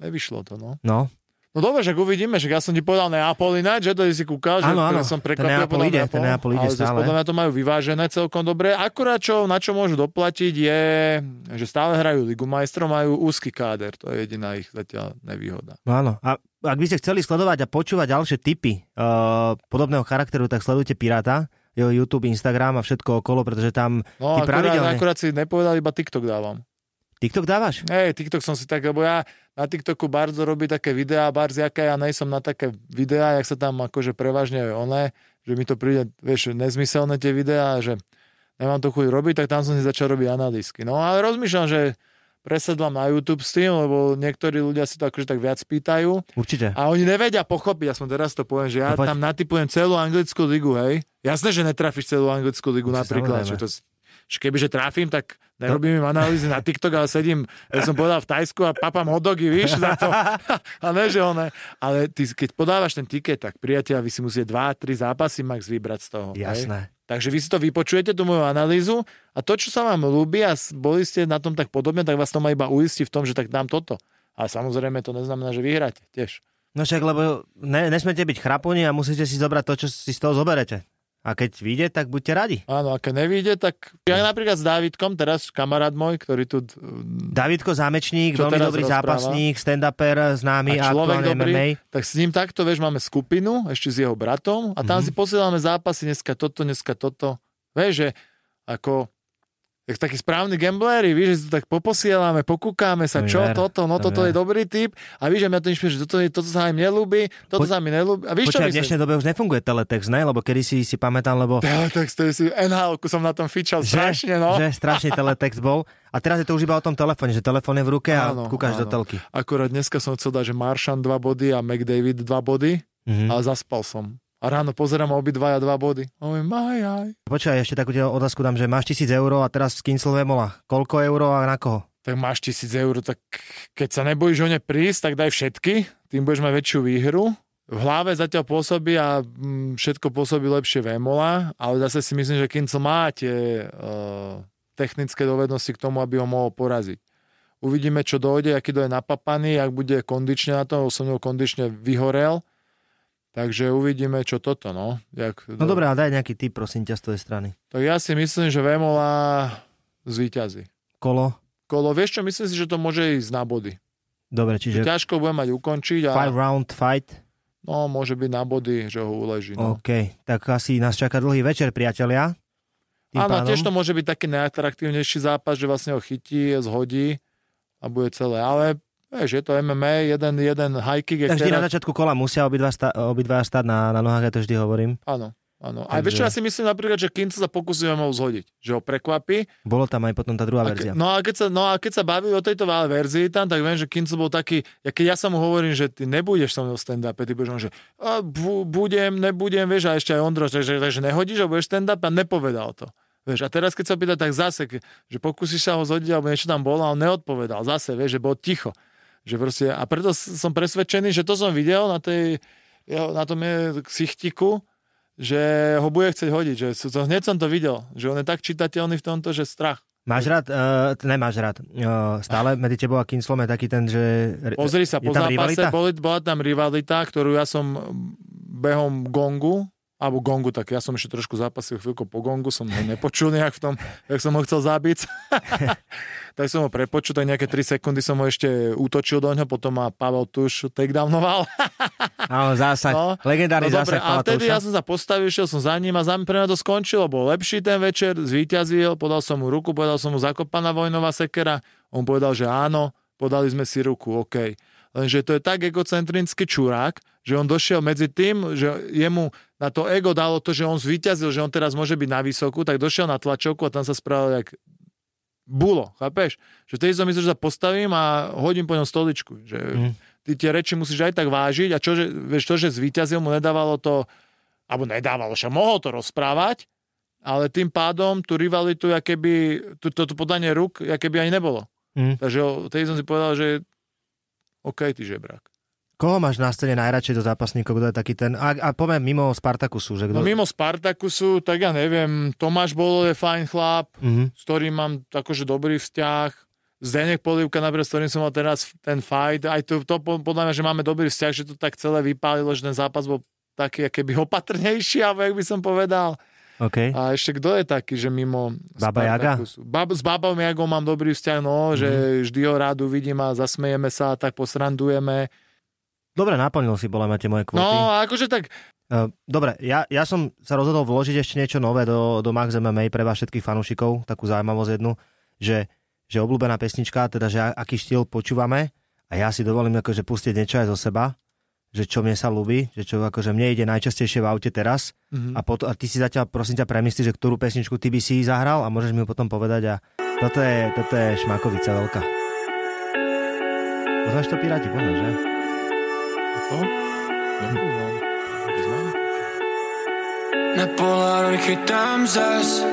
nevyšlo to, no. No, No dobre, však uvidíme, že ja som ti povedal Neapol ináč, že to si kúkal, že Áno, áno, som ten prekvapil Neapol podľa ide, Neapol, ten Neapol ide ale stále. podľa mňa to majú vyvážené celkom dobre. Akurát čo, na čo môžu doplatiť je, že stále hrajú Ligu majstrov, majú úzky káder, to je jediná ich zatiaľ nevýhoda. no áno. A ak by ste chceli sledovať a počúvať ďalšie tipy uh, podobného charakteru, tak sledujte Piráta, jeho YouTube, Instagram a všetko okolo, pretože tam No Ty akurát, pravidelne. akurát si nepovedal, iba TikTok dávam. TikTok dávaš? Hej, TikTok som si tak, lebo ja na TikToku Barzo robí také videá, Barz, jaké ja nejsom na také videá, jak sa tam akože prevažne oné, že mi to príde, vieš, nezmyselné tie videá, že nemám to chuť robiť, tak tam som si začal robiť analýzky. No ale rozmýšľam, že presedlám na YouTube s tým, lebo niektorí ľudia si to akože tak viac pýtajú Určite. a oni nevedia pochopiť, aspoň teraz to poviem, že ja No tam natypujem celú anglickú ligu, hej. Jasné, že netrafíš celú anglickú ligu No, napríklad, že to, že kebyže trafím, tak nerobím im analýzy na TikTok, ale sedím, ja som povedal v Tajsku a papám hodogy, víš, za to. A ne, že one. Ale ty, keď podávaš ten tiket, tak priateľ, vy si musíte 2-3 zápasy max vybrať z toho. hej. Jasné. Takže vy si to vypočujete, tú moju analýzu a to, čo sa vám ľúbi a boli ste na tom tak podobne, tak vás to má iba uistiť v tom, že tak dám toto. Ale samozrejme to neznamená, že vyhráte tiež. No však, lebo ne, nesmete byť chrapuni a musíte si zobrať to, čo si z toho zoberete. A keď vyjde, tak buďte radi. Áno, a keď nevíde, tak ja napríklad s Dávidkom, teraz kamarát môj, ktorý tu... Davidko Zámečník, Čo veľmi dobrý rozpráva? zápasník, stand-uper, známy A človek dobrý. MMA. Tak s ním takto, vieš, máme skupinu, ešte s jeho bratom a tam Mhm. si posielame zápasy, dneska toto, dneska toto. Vieš, že ako jak takí správni gamblery, vieš, že si to tak poposielame, pokúkáme sa, čo, ver, toto, no toto je ver. dobrý typ a vieš, že mňa to inšpiruje, že toto, je, toto sa im nelúbi, toto Poď- sa mi nelúbi. A vieš, čo Počkaj, v dnešnej dobe už nefunguje teletext, ne? Lebo kedy si si pamätám, lebo Teletext, to je si, nhl som na tom fičal strašne, no. že strašný teletext bol. A teraz je to už iba o tom telefóne, že telefón je v ruke a Áno, kúkaš do áno. telky. Akorát dneska som chcel dať, že Maršan 2 body a McDavid 2 body, Mhm. ale zaspal som. A ráno pozerám obidvaja 2 body. A hovorím, maj, aj. Počkaj, ešte takú otázku dám, že máš tisíc eur a teraz skincel Vemola. Koľko eur a na koho? tak máš tisíc eur, tak keď sa nebojíš o ne prísť, tak daj všetky, tým budeš mať väčšiu výhru. V hlave zatiaľ pôsobí a mm, všetko pôsobí lepšie Vémola, ale zase si myslím, že Kincel má tie uh, technické dovednosti k tomu, aby ho mohol poraziť. Uvidíme, čo dojde, aký dojde napapaný, ak bude kondične na to, som kondične vyhorel. Takže uvidíme, čo toto, no. Jak, No dobré, a daj nejaký tip, prosím ťa, z tvojej strany. Tak ja si myslím, že Vemola zvíťazí. Kolo? Kolo, vieš čo, myslím si, že to môže ísť na body. Dobre, Čiže... čiže Ťažko bude mať ukončiť a five round fight. no, môže byť na body, že ho uleží. No. OK, tak asi nás čaká dlhý večer, priatelia. Tým Áno, pádom- tiež to môže byť taký najatraktívnejší zápas, že vlastne ho chytí, zhodí a bude celé. Ale vieš, je to MMA, jeden, jeden high kick je Tak vždy na teraz- začiatku kola musia obidva, sta- obidva stať na, na nohách, ja to vždy hovorím. Áno, áno. A Takže- ja si myslím napríklad, že Kinca sa pokusí ho zhodiť. Že ho prekvapí. Bolo tam aj potom tá druhá A verzia. ke, no, a keď sa, no a keď sa baví o tejto verzii tam, tak viem, že Kinco bol taký, ja keď ja sa mu hovorím, že ty nebudeš so mnou v stand-upe, ty budeš on, že a, bu, budem, nebudem, vieš, a ešte aj Ondro, takže, takže nehodíš a budeš stand-up a nepovedal to. Vieš, a teraz keď sa pýta, tak zase, že pokúsiš sa ho zhodiť, alebo niečo tam bolo, a on neodpovedal. Zase, vieš, že bol ticho. Že proste, a preto som presvedčený, že to som videl na, tej, na tom je ksichtiku, že ho bude chcieť hodiť. Že, to, hneď som to videl, že on je tak čitateľný v tomto, že strach. Máš rád, uh, nemáš rád, uh, stále medzi tebou a Kinslom je taký ten, že... Pozri sa, po zápase boli, bola tam rivalita, ktorú ja som behom gongu, alebo gongu, tak ja som ešte trošku zápasil chvíľku po gongu, som ho nepočul nejak v tom, jak som ho chcel zabiť. tak som ho prepočul, tak nejaké 3 sekundy som ho ešte útočil do ňoho, potom ma Pavel Tuš takedownoval. Áno, zásah, No, legendárny no zásah a vtedy ja som sa postavil, šiel som za ním a za pre mňa to skončilo. Bol lepší ten večer, zvíťazil, podal som mu ruku, povedal som mu zakopaná vojnová sekera. On povedal, že áno, podali sme si ruku, OK. Lenže to je tak egocentrický čurák, že on došiel medzi tým, že jemu na to ego dalo to, že on zvíťazil, že on teraz môže byť na vysokú, tak došiel na tlačovku a tam sa spravil jak bulo, chápeš? Že vtedy som myslel, že sa postavím a hodím po ňom stoličku. Že Mm. ty tie reči musíš aj tak vážiť a čo, že, vieš, to, že zvíťazil mu nedávalo to, alebo nedávalo, že mohol to rozprávať, ale tým pádom tú rivalitu, keby, to, to, to podanie ruk, keby ani nebolo. Mm. Takže vtedy som si povedal, že OK, ty žebrák. Koho máš na scéne najradšej do zápasníkov, kto je taký ten... A, a poviem mimo Spartakusu, že kto... No mimo Spartakusu, tak ja neviem, Tomáš Bolo je fajn chlap, Mhm. s ktorým mám akože dobrý vzťah. Zdenek Polivka, napríklad, s ktorým som mal teraz ten fight, aj to, to po- podľa mňa, že máme dobrý vzťah, že to tak celé vypálilo, že ten zápas bol taký, keby opatrnejší, alebo jak by som povedal. OK. A ešte kto je taký, že mimo Baba Jaga? Bab, s babou Jagou mám dobrý vzťah, no, že Mhm. vždy ho rád uvidím a zasmejeme sa, tak posrandujeme. Dobre, naplnil si podľa mňa tie moje kvóty. No, akože tak, Uh, dobre, ja, ja som sa rozhodol vložiť ešte niečo nové do, do Max MMA pre vás všetkých fanúšikov, takú zaujímavosť jednu, že, že obľúbená pesnička, teda že aký štýl počúvame a ja si dovolím akože pustiť niečo aj zo seba, že čo mne sa ľúbi, že čo akože mne ide najčastejšie v aute teraz Mhm. a, pot- a ty si zatiaľ prosím ťa premyslí, že ktorú pesničku ty by si zahral a môžeš mi ju potom povedať a toto je, toto je šmakovica veľká. Poznáš to Piráti, poznáš, že? To? Nepoznám. Na Polaroid chytám zas.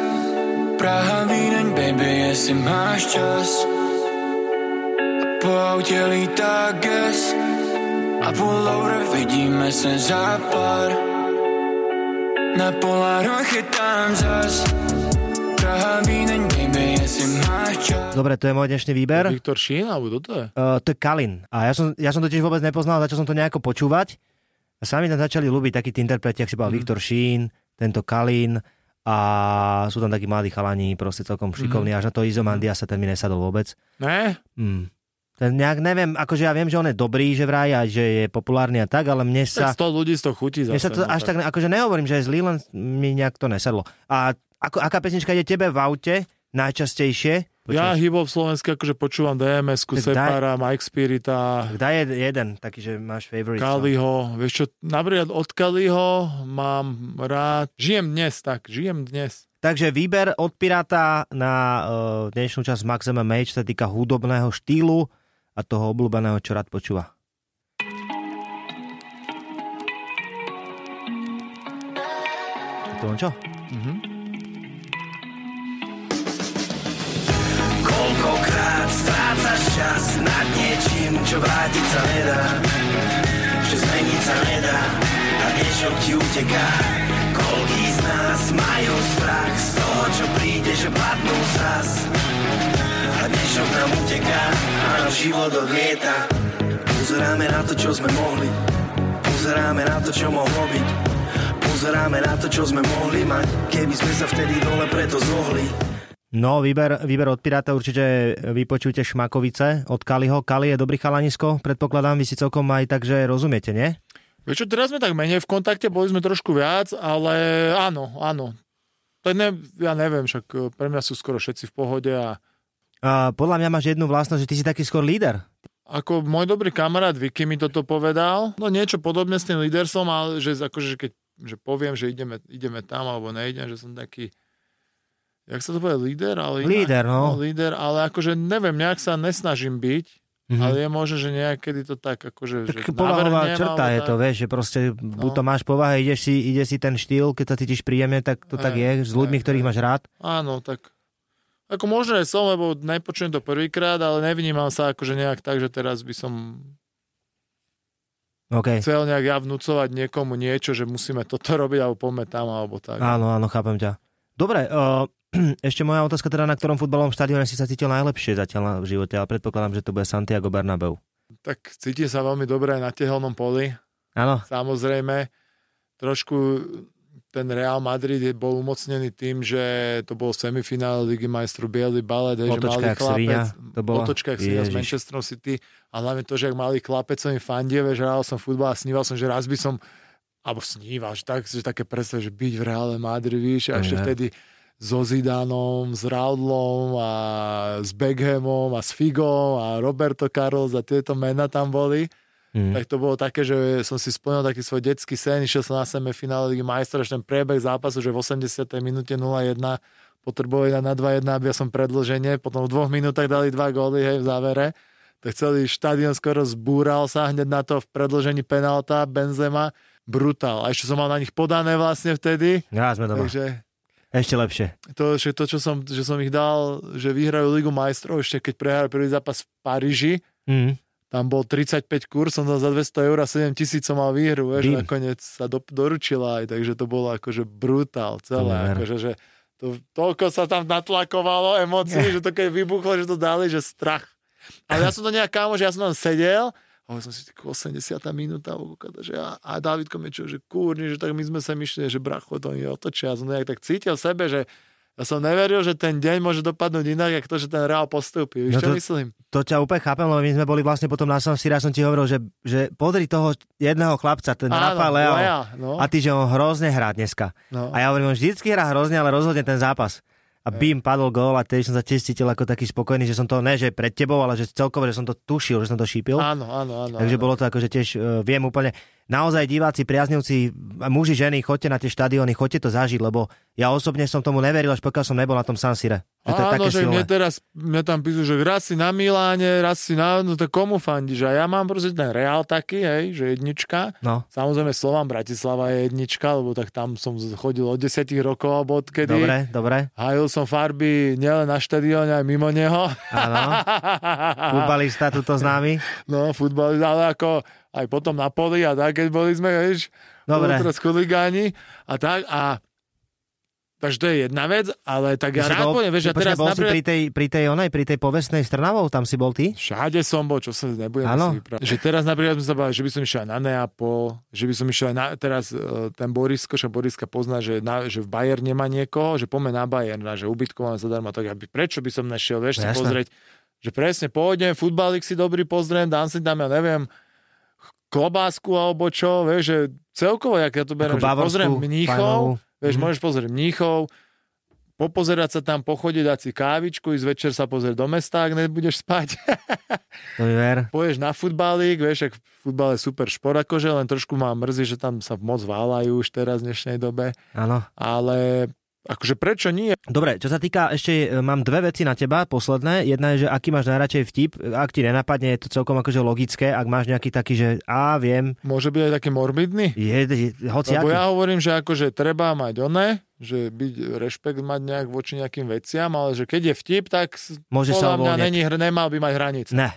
Praha, Vídeň, baby, jestli máš čas. Po autě lítá gas. A pullover vidíme se za pár. Na Polaroid chytám zas. Praha, Vídeň, Dobre, to je môj dnešný výber. Viktor Šín, alebo kto to je? Uh, to je Kalin. A ja som, ja som to tiež vôbec nepoznal, začal som to nejako počúvať. A sami tam začali ľúbiť takí tí interpreti, ak si povedal Mhm. Viktor Šín, tento Kalin a sú tam takí mladí chalani, proste celkom Mhm. šikovní. Až na to Izomandia sa ten mi nesadol vôbec. Ne? Hmm. Ten nejak, neviem, akože ja viem, že on je dobrý, že vraj a že je populárny a tak, ale mne sa... Tak 100 ľudí z toho chutí zase. Mne sa to až tak, akože nehovorím, že je zlý, len mi nejak to nesadlo. A ako, aká pesnička ide tebe v aute najčastejšie? Ja Počúvaš? hybov v Slovensku akože počúvam DMS-ku, Tak daj- Separa, Mike Spirita, Daj jed- jeden, taký, že máš favorite. song. Kaliho. Vieš čo, napríklad od Kaliho mám rád. Žijem dnes, tak, žijem dnes. Takže výber od Piráta na uh, dnešnú časť Max MMA, čo sa týka hudobného štýlu a toho obľúbeného, čo rád počúva. Je to on čo? Koľkokrát strácaš čas nad niečím, čo vrátiť sa nedá Že zmeniť sa nedá a niečo ti uteká Koľký z nás majú strach z toho, čo príde, že padnú zas. A dnešok nám uteká náš život odlieta. Pozeráme na to, čo sme mohli, pozeráme na to, čo mohlo byť. Pozeráme na to, čo sme mohli mať, keby sme sa vtedy dole preto zohli. No, výber, výber od Piráta určite vypočujte Šmakovice od Kaliho. Kali je dobrý chalanisko, predpokladám, vy si celkom aj takže rozumiete, nie? Vieš čo, teraz sme tak menej v kontakte, boli sme trošku viac, ale áno, áno. To ne, ja neviem, však e, pre mňa sú skoro všetci v pohode a A podľa mňa máš jednu vlastnosť, že ty si taký skôr líder. ako môj dobrý kamarát Vicky mi toto povedal, no niečo podobné s tým lídersom, ale že akože keď že poviem, že ideme, ideme tam alebo nejdem, že som taký jak sa to povie, líder? Ale inak- Líder, no. líder, ale akože neviem, nejak sa nesnažím byť, Mhm. ale je možné, že niekedy to tak akože, že Tak povahová navrhnem, črta je to, tak. vieš, že proste buď No. to máš povahe, ideš si, ide si ten štýl, keď sa cítiš príjemne, tak to tak je, s ľuďmi, hej, ktorých hej. máš rád. Áno, tak ako možno aj som, lebo nepočujem to prvýkrát, ale nevnímam sa akože nejak tak, že teraz by som OK. chcel nejak ja vnúcovať niekomu niečo, že musíme toto robiť, alebo poďme tam, alebo tak. Áno, áno, chápem ťa. Dobre, uh, ešte moja otázka teda, na ktorom futbalovom štadióne si sa cítil najlepšie zatiaľ v živote, ale predpokladám, že to bude Santiago Bernabeu. Tak cítim sa veľmi dobre na tehelnom poli. Áno, Samozrejme, trošku ten Real Madrid bol umocnený tým, že to bol semifinále Ligy majstrov Bielý balet, že malý chlapec, to bola? otočka jak Sevilla s. Manchesterom City a hlavne to, že ak malý chlapec som im fandie, že hral som futbal a sníval som, že raz by som alebo sníval, že, tak, že také predstav, že byť v Reále Madrid, víš, a ešte vtedy so Zidanom, s Raudlom a s Beckhamom a s Figom a Roberto Carlos a tieto mená tam boli mm. tak to bolo také, že som si splnil taký svoj detský sen, išiel som na semifinále Ligy majstrov, až ten priebeh zápasu, že v 80. minúte 0-1 potrebovali na 2-1, aby ja som predlženie, potom v dvoch minútach dali dva góly hej, v závere, tak celý štadión skoro zbúral sa hneď na to v predlžení penalta Benzema, brutál. A ešte som mal na nich podané vlastne vtedy, Ja sme doma. takže Ešte lepšie. to, že to, čo som, že som ich dal, že vyhrajú Ligu majstrov, ešte keď prehrali prvý zápas v Paríži, Mm. tam bol 35 kurz, som dal za 200 eur a 7 tisíc som mal výhru, vieš, Bim. nakoniec sa do, doručila aj, takže to bolo akože brutál celé, ver. akože, že to, toľko sa tam natlakovalo emócií, že to keď vybuchlo, že to dali, že strach. Ale ja som to nejak kámo, že ja som tam sedel, hovoril som si, tak 80. minúta, že a, a Davidko mi čo, že kúrni, že tak my sme sa myšli, že bracho, to mi otočia. Ja som nejak tak cítil sebe, že ja som neveril, že ten deň môže dopadnúť inak, ako to, že ten Real postupí. Víš, No čo to- myslím? To ťa úplne chápem, lebo my sme boli vlastne potom na San Siro, ja som ti hovoril, že, že podri toho jedného chlapca, ten Rafa Leo, Lea, no. a ty, že on hrozne hrá dneska. no. A ja hovorím, on vždycky hrá hrozne, ale rozhodne ten zápas. A bim, padol gól a tedy som sa tiež cítil ako taký spokojný, že som to, ne že pred tebou, ale že celkovo, že som to tušil, že som to šípil. Áno, áno, áno. Takže áno. bolo to ako, že tiež uh, viem úplne, naozaj diváci, priaznivci, muži, ženy, chodte na tie štadióny, chodte to zažiť, lebo ja osobne som tomu neveril, až pokiaľ som nebol na tom San Sire. Že to je Áno, také že mne teraz, mne tam píšu, že raz si na Miláne, raz si na, no to komu fandíš? A ja mám proste ten Real taký, hej, že jednička. No, Samozrejme Slovan Bratislava je jednička, lebo tak tam som chodil od 10 rokov alebo odkedy. dobre, dobre, Hajil som farby nielen na štadióne, aj mimo neho. áno. Futbalista tuto známy. No, futbal, ale ako aj potom na poli a tak, keď boli sme, vieš, Dobre. teraz chuligáni a tak a Takže to je jedna vec, ale tak ja si rád bol- poviem, vieš, ja teraz bol si napríklad... pri tej, pri tej onej, pri tej povestnej Strnavou, tam si bol ty? Všade som bol, čo sa nebudem Áno. si vyprávať. Že teraz napríklad sme sa bavili, že by som išiel aj na Neapol, že by som išiel aj na, teraz e, ten Borisko, že Boriska pozná, že, na, že v Bayern nemá niekoho, že poďme na Bayern, a že ubytkované zadarmo, tak aby, prečo by som nešiel, vieš, No si pozrieť, že presne pôjdem, futbalik si dobrý pozriem, dám si tam, ja neviem, klobásku alebo čo, vieš, že celkovo, jak ja to beriem, že pozriem Mníchov, fajnovú. vieš, Mhm. môžeš pozrieť Mníchov, popozerať sa tam, pochodiť, dať si kávičku, ísť večer sa pozrieť do mesta, ak nebudeš spať. To mi ver. poješ na futbalík, vieš, ak futbal je super šport, akože len trošku ma mrzí, že tam sa moc válajú už teraz v dnešnej dobe, Áno. ale akože prečo nie? Dobre, čo sa týka, ešte e, mám dve veci na teba, posledné. Jedna je, že aký máš najradšej vtip. Ak ti nenapadne, je to celkom akože logické. Ak máš nejaký taký, že a viem, Môže byť aj taký morbidný? je, je hoci Lebo aký. ja hovorím, že akože treba mať oné, že byť rešpekt mať nejak voči nejakým veciam, ale že keď je vtip, tak Môže sa mňa není, nemal by mať hranice. Ne.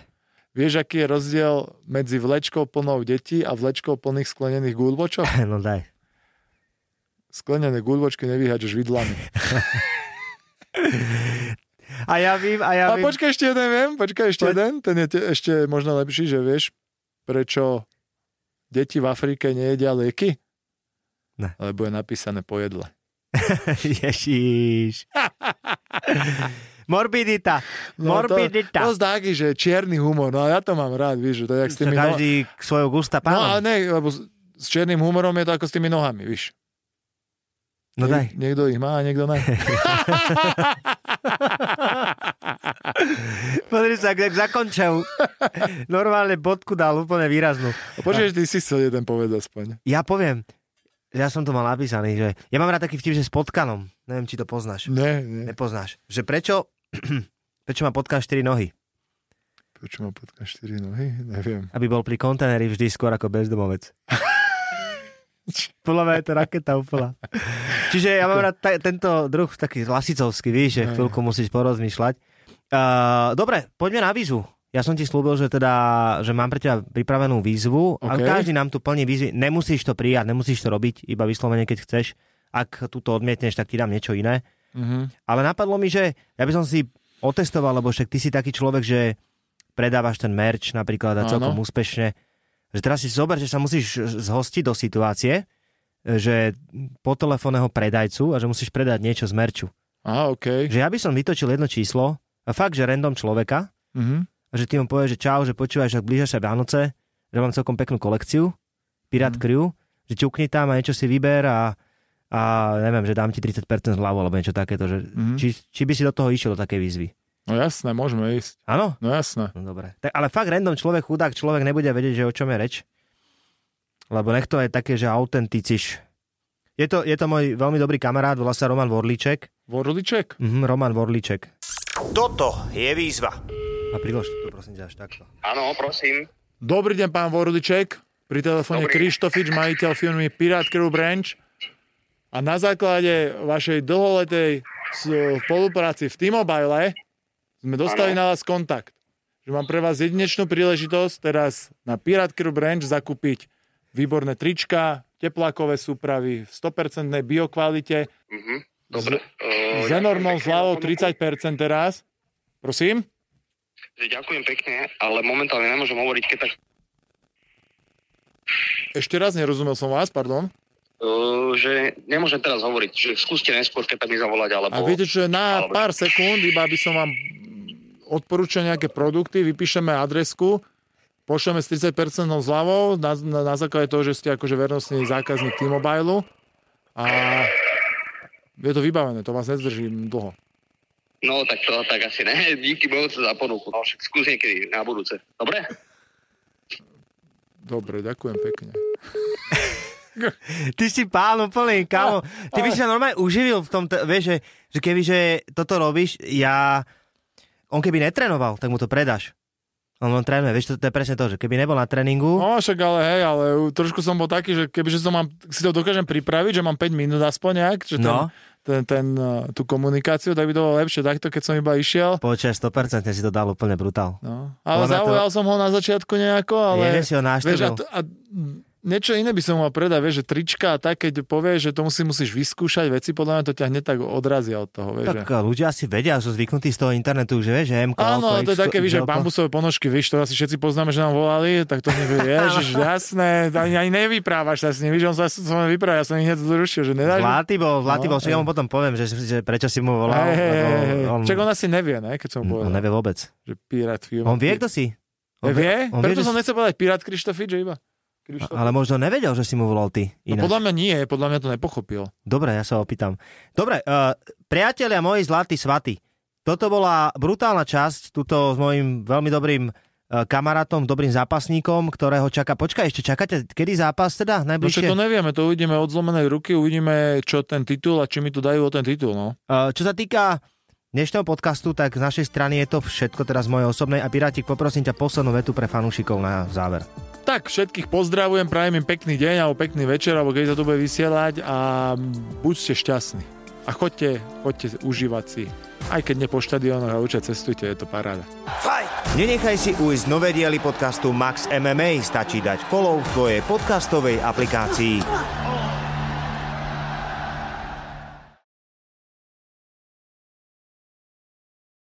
Vieš, aký je rozdiel medzi vlečkou plnou detí a vlečkou plných sklenených gulbočov? No daj. Sklenené guľočky nevyhádžeš vidlami. A ja vím, a ja A vím. počkaj, ešte jeden viem, počkaj, ešte Poď. jeden, ten je te- ešte možno lepší, že vieš, prečo deti v Afrike nejedia lieky? Ne. Lebo je napísané po jedle. Ježiš. Morbidita. Morbidita. No, To, to zdá taký, že čierny humor, no a ja to mám rád, víš, že to je jak s tými no... každý k svojho gusta No ale pánom. ne, lebo s, s čiernym humorom je to ako s tými nohami, víš. No daj. Niek- niekto ich má a niekto ne. Pozri sa, ak zakončil. Normálne bodku dal úplne výraznú. Počkaj, ty si chcel jeden povedať aspoň. Ja poviem, ja som to mal napísaný, že ja mám rád taký vtip, že s potkanom. Neviem, či to poznáš. Ne, ne. Nepoznáš. Že prečo, prečo má potkan 4 nohy? Prečo má potka 4 nohy? Neviem. Aby bol pri kontajneri vždy skôr ako bezdomovec. Podľa mňa je to raketa úplná. Čiže ja mám rád ta- tento druh taký lasicovský, víš, že chvíľku musíš porozmýšľať. Uh, dobre, poďme na výzvu. Ja som ti slúbil, že teda, že mám pre teba pripravenú výzvu a OK. každý nám tu plní výzvy. Nemusíš to prijať, nemusíš to robiť, iba vyslovene, keď chceš. Ak túto odmietneš, tak ti dám niečo iné. Mhm. Ale napadlo mi, že ja by som si otestoval, lebo však ty si taký človek, že predávaš ten merch napríklad a Áno. celkom úspešne. Že teraz si zober, že sa musíš zhostiť do situácie, že po telefónneho predajcu a že musíš predať niečo z merču. Aha, OK. Že ja by som vytočil jedno číslo, a fakt, že random človeka, Mhm. a že ty mu povieš, že čau, že počúvaš, že blížia sa Vianoce, že mám celkom peknú kolekciu, Pirát Crew, že ťukni tam a niečo si vyber a, a neviem, že dám ti 30% zľavu alebo niečo takéto. Že, Mhm. či, či by si do toho išiel do takej výzvy. No jasné, môžeme ísť. Áno? No jasné. No dobre. Tak, ale fakt random človek, chudák človek nebude vedieť, že o čom je reč. Lebo nech to je také, že autenticiš. Je to, je to môj veľmi dobrý kamarát, volá sa Roman Vorlíček. Vorliček? Mhm, Roman Vorlíček. Toto je výzva. A prilož to prosím ťa až takto. Áno, prosím. Dobrý deň, pán Vorliček. Pri telefóne. Krištofič, majiteľ firmy Pirate Crew Branch. A na základe vašej dlholetej spolupráci v T-Mobile sme dostali Áno. na vás kontakt. Že mám pre vás jedinečnú príležitosť teraz na Pirate Crew Branch zakúpiť výborné trička, teplákové súpravy v 100% biokvalite Mhm. Dobre. s Uh, enormnou zľavou 30% teraz. Prosím? Ďakujem pekne, ale momentálne nemôžem hovoriť, keď tak... Ešte raz nerozumel som vás, pardon. Uh, že nemôžem teraz hovoriť, že skúste neskôr, keď tak mi zavolať, alebo... A viete čo, na alebo- pár sekúnd, iba by som vám odporúčal nejaké produkty, vypíšeme adresku, pošleme s 30% zľavou na, na, na základe toho, že ste akože vernostný zákazník T-Mobile a je to vybavené, to vás nezdržím dlho. No, tak to tak asi ne. Díky moc za ponuku. No, však skús niekedy na budúce. Dobre? Dobre, ďakujem pekne. Ty si pán úplný, kámo. Ty by si sa normálne uživil v tom, vieš, že, že keby, že toto robíš, ja... On keby netrenoval, tak mu to predáš. On len trénuje, vieš, to, to je presne to, že keby nebol na tréningu, No však ale hej, ale trošku som bol taký, že kebyže som mám, si to dokážem pripraviť, že mám 5 minút aspoň nejak, že ten, No. ten, ten, uh, tú komunikáciu, tak by to bolo lepšie takto, keď som iba išiel. počas 100% si to dal úplne brutál. No. Ale Podľa mňa to- zaujal som ho na začiatku nejako, ale... Jeden si ho naštrbil. Vieš, a, to, a niečo iné by som mal predať, vieš, že trička a tak, keď povieš, že to musí, musíš vyskúšať veci, podľa mňa to ťa hneď tak odrazia od toho, vieš. Tak že... ľudia asi vedia, sú zvyknutí z toho internetu, že vieš, že MK, Áno, ale to je také, víš, že bambusové ponožky, vieš, to asi všetci poznáme, že nám volali, tak to nevie, ježiš, jasné, ani, ani nevyprávaš sa s ním, víš, on sa s ním vypráva, ja som ich hneď zrušil, že nedáš... Zlatý bol, zlatý No, bol, však ja mu potom poviem, že, že prečo si mu volal. Hej. on, Čak on asi nevie, ne, keď som mu on povedal, nevie vôbec. že Pirát film. On vie, kto si. On vie? on vie, Preto že som si- nechcel povedať Pirát Krištofič, že iba. Krištofič. Ale možno nevedel, že si mu volal ty. No, Ináč. podľa mňa nie, podľa mňa to nepochopil. Dobre, ja sa opýtam. Dobre, uh, priatelia moji zlatí svaty, toto bola brutálna časť, tuto s mojim veľmi dobrým uh, kamarátom, dobrým zápasníkom, ktorého čaká... Počkaj, ešte čakáte, kedy zápas teda? No Najbližšie? však to nevieme, to uvidíme od zlomenej ruky, uvidíme, čo ten titul a či mi to dajú o ten titul, no. Uh, čo sa týka dnešného podcastu, tak z našej strany je to všetko teraz z mojej osobnej a Pirátik, poprosím ťa poslednú vetu pre fanúšikov na záver. Tak, všetkých pozdravujem, prajem im pekný deň alebo pekný večer, alebo keď sa to bude vysielať a buďte šťastní. A choďte, choďte užívať si. Aj keď ne po štadiónoch a určite cestujte, je to paráda. Nenechaj si ujsť nové diely podcastu Max MMA, stačí dať follow v tvojej podcastovej aplikácii.